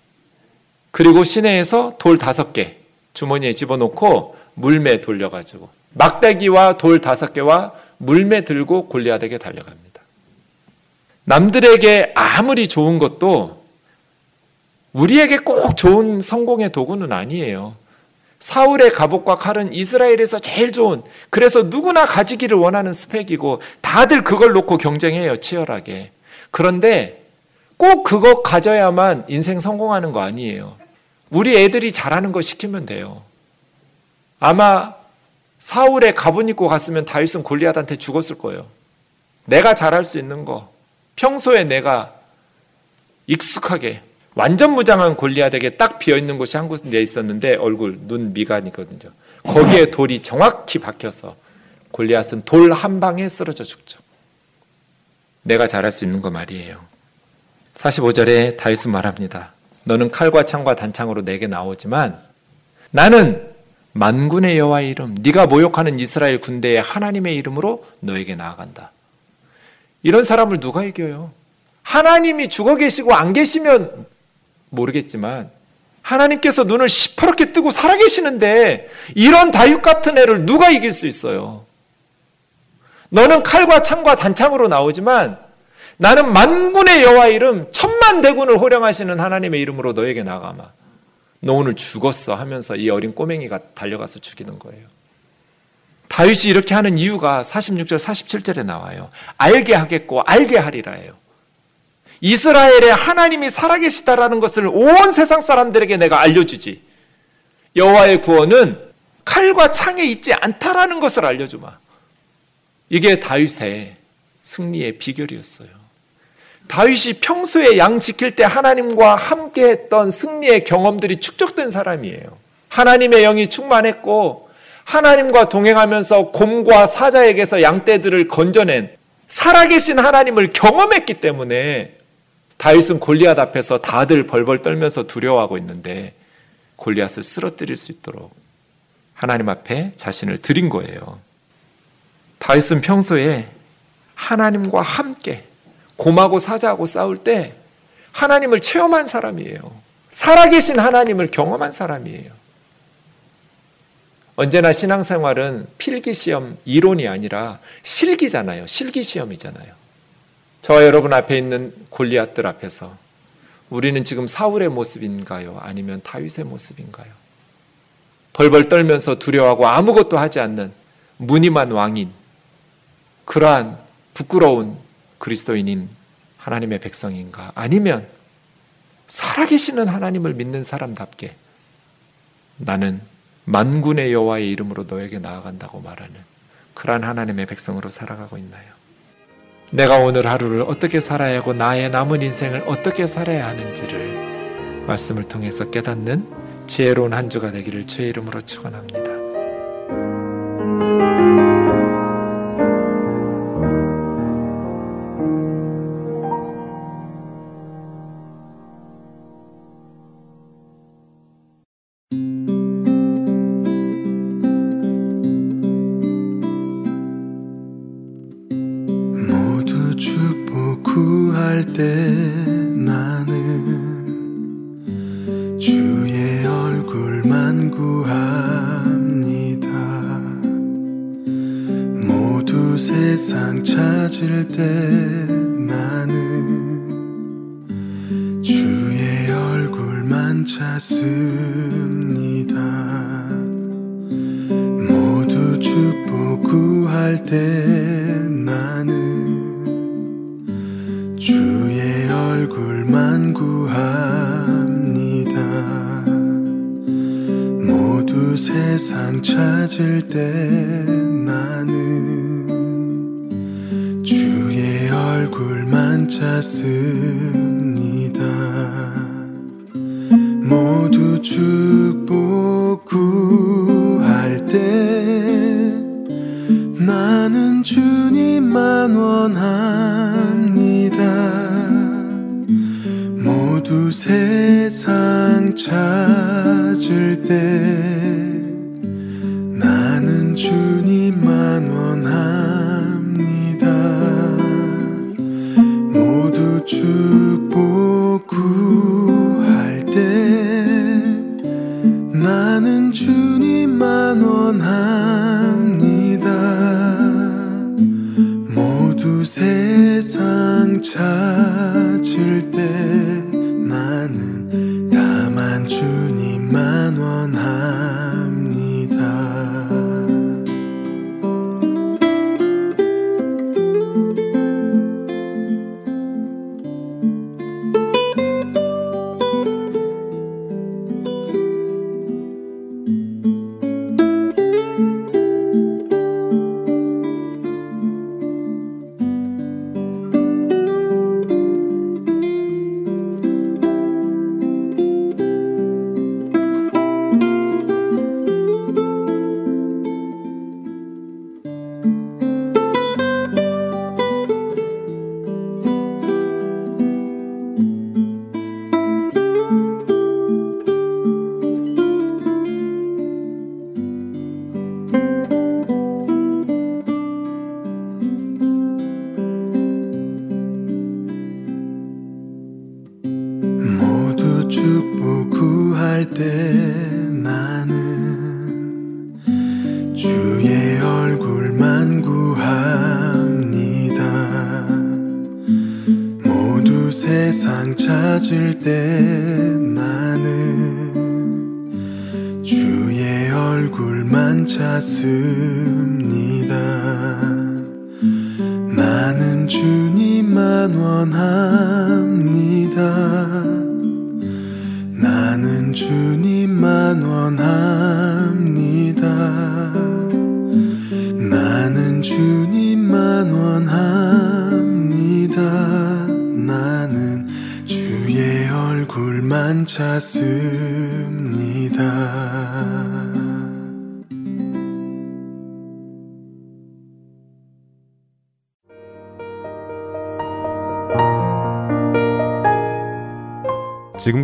그리고 시내에서 돌 다섯 개 주머니에 집어넣고 물매 돌려가지고 막대기와 돌 다섯 개와 물매 들고 골리앗에게 달려갑니다. 남들에게 아무리 좋은 것도 우리에게 꼭 좋은 성공의 도구는 아니에요. 사울의 갑옷과 칼은 이스라엘에서 제일 좋은 그래서 누구나 가지기를 원하는 스펙이고 다들 그걸 놓고 경쟁해요 치열하게 그런데 꼭 그거 가져야만 인생 성공하는 거 아니에요 우리 애들이 잘하는 거 시키면 돼요 아마 사울의 갑옷 입고 갔으면 다윗은 골리앗한테 죽었을 거예요 내가 잘할 수 있는 거 평소에 내가 익숙하게 완전 무장한 골리앗에게 딱 비어 있는 곳이 한 군데 있었는데 얼굴, 눈, 미간이거든요. 거기에 돌이 정확히 박혀서 골리앗은 돌 한 방에 쓰러져 죽죠. 내가 잘할 수 있는 거 말이에요. 45절에 다윗은 말합니다. 너는 칼과 창과 단창으로 내게 나오지만 나는 만군의 여호와의 이름, 네가 모욕하는 이스라엘 군대의 하나님의 이름으로 너에게 나아간다. 이런 사람을 누가 이겨요? 하나님이 죽어 계시고 안 계시면 모르겠지만 하나님께서 눈을 시퍼렇게 뜨고 살아 계시는데 이런 다윗 같은 애를 누가 이길 수 있어요? 너는 칼과 창과 단창으로 나오지만 나는 만군의 여호와 이름 천만 대군을 호령하시는 하나님의 이름으로 너에게 나가마. 너 오늘 죽었어 하면서 이 어린 꼬맹이가 달려가서 죽이는 거예요. 다윗이 이렇게 하는 이유가 46절 47절에 나와요. 알게 하겠고 알게 하리라예요. 이스라엘에 하나님이 살아계시다라는 것을 온 세상 사람들에게 내가 알려주지. 여호와의 구원은 칼과 창에 있지 않다라는 것을 알려주마. 이게 다윗의 승리의 비결이었어요. 다윗이 평소에 양 지킬 때 하나님과 함께 했던 승리의 경험들이 축적된 사람이에요. 하나님의 영이 충만했고 하나님과 동행하면서 곰과 사자에게서 양떼들을 건져낸 살아계신 하나님을 경험했기 때문에 다윗은 골리앗 앞에서 다들 벌벌 떨면서 두려워하고 있는데 골리앗을 쓰러뜨릴 수 있도록 하나님 앞에 자신을 드린 거예요. 다윗은 평소에 하나님과 함께 곰하고 사자하고 싸울 때 하나님을 체험한 사람이에요. 살아계신 하나님을 경험한 사람이에요. 언제나 신앙생활은 필기시험 이론이 아니라 실기잖아요. 실기시험이잖아요. 저와 여러분 앞에 있는 골리앗들 앞에서 우리는 지금 사울의 모습인가요? 아니면 다윗의 모습인가요? 벌벌 떨면서 두려워하고 아무것도 하지 않는 무늬만 왕인 그러한 부끄러운 그리스도인인 하나님의 백성인가? 아니면 살아계시는 하나님을 믿는 사람답게 나는 만군의 여호와의 이름으로 너에게 나아간다고 말하는 그러한 하나님의 백성으로 살아가고 있나요? 내가 오늘 하루를 어떻게 살아야 하고 나의 남은 인생을 어떻게 살아야 하는지를 말씀을 통해서 깨닫는 지혜로운 한 주가 되기를 주의 이름으로 축원합니다. 구할 때 나는 주의 얼굴만 구합니다. 모두 세상 찾을 때 나는 주의 얼굴만 찾습니다. 모두 축복 구할 때 세상 찾을 때 나는 주의 얼굴만 찾습니다. 모두 축복 구할 때 나는 주님만 원합니다. 모두 세상 찾을 때 세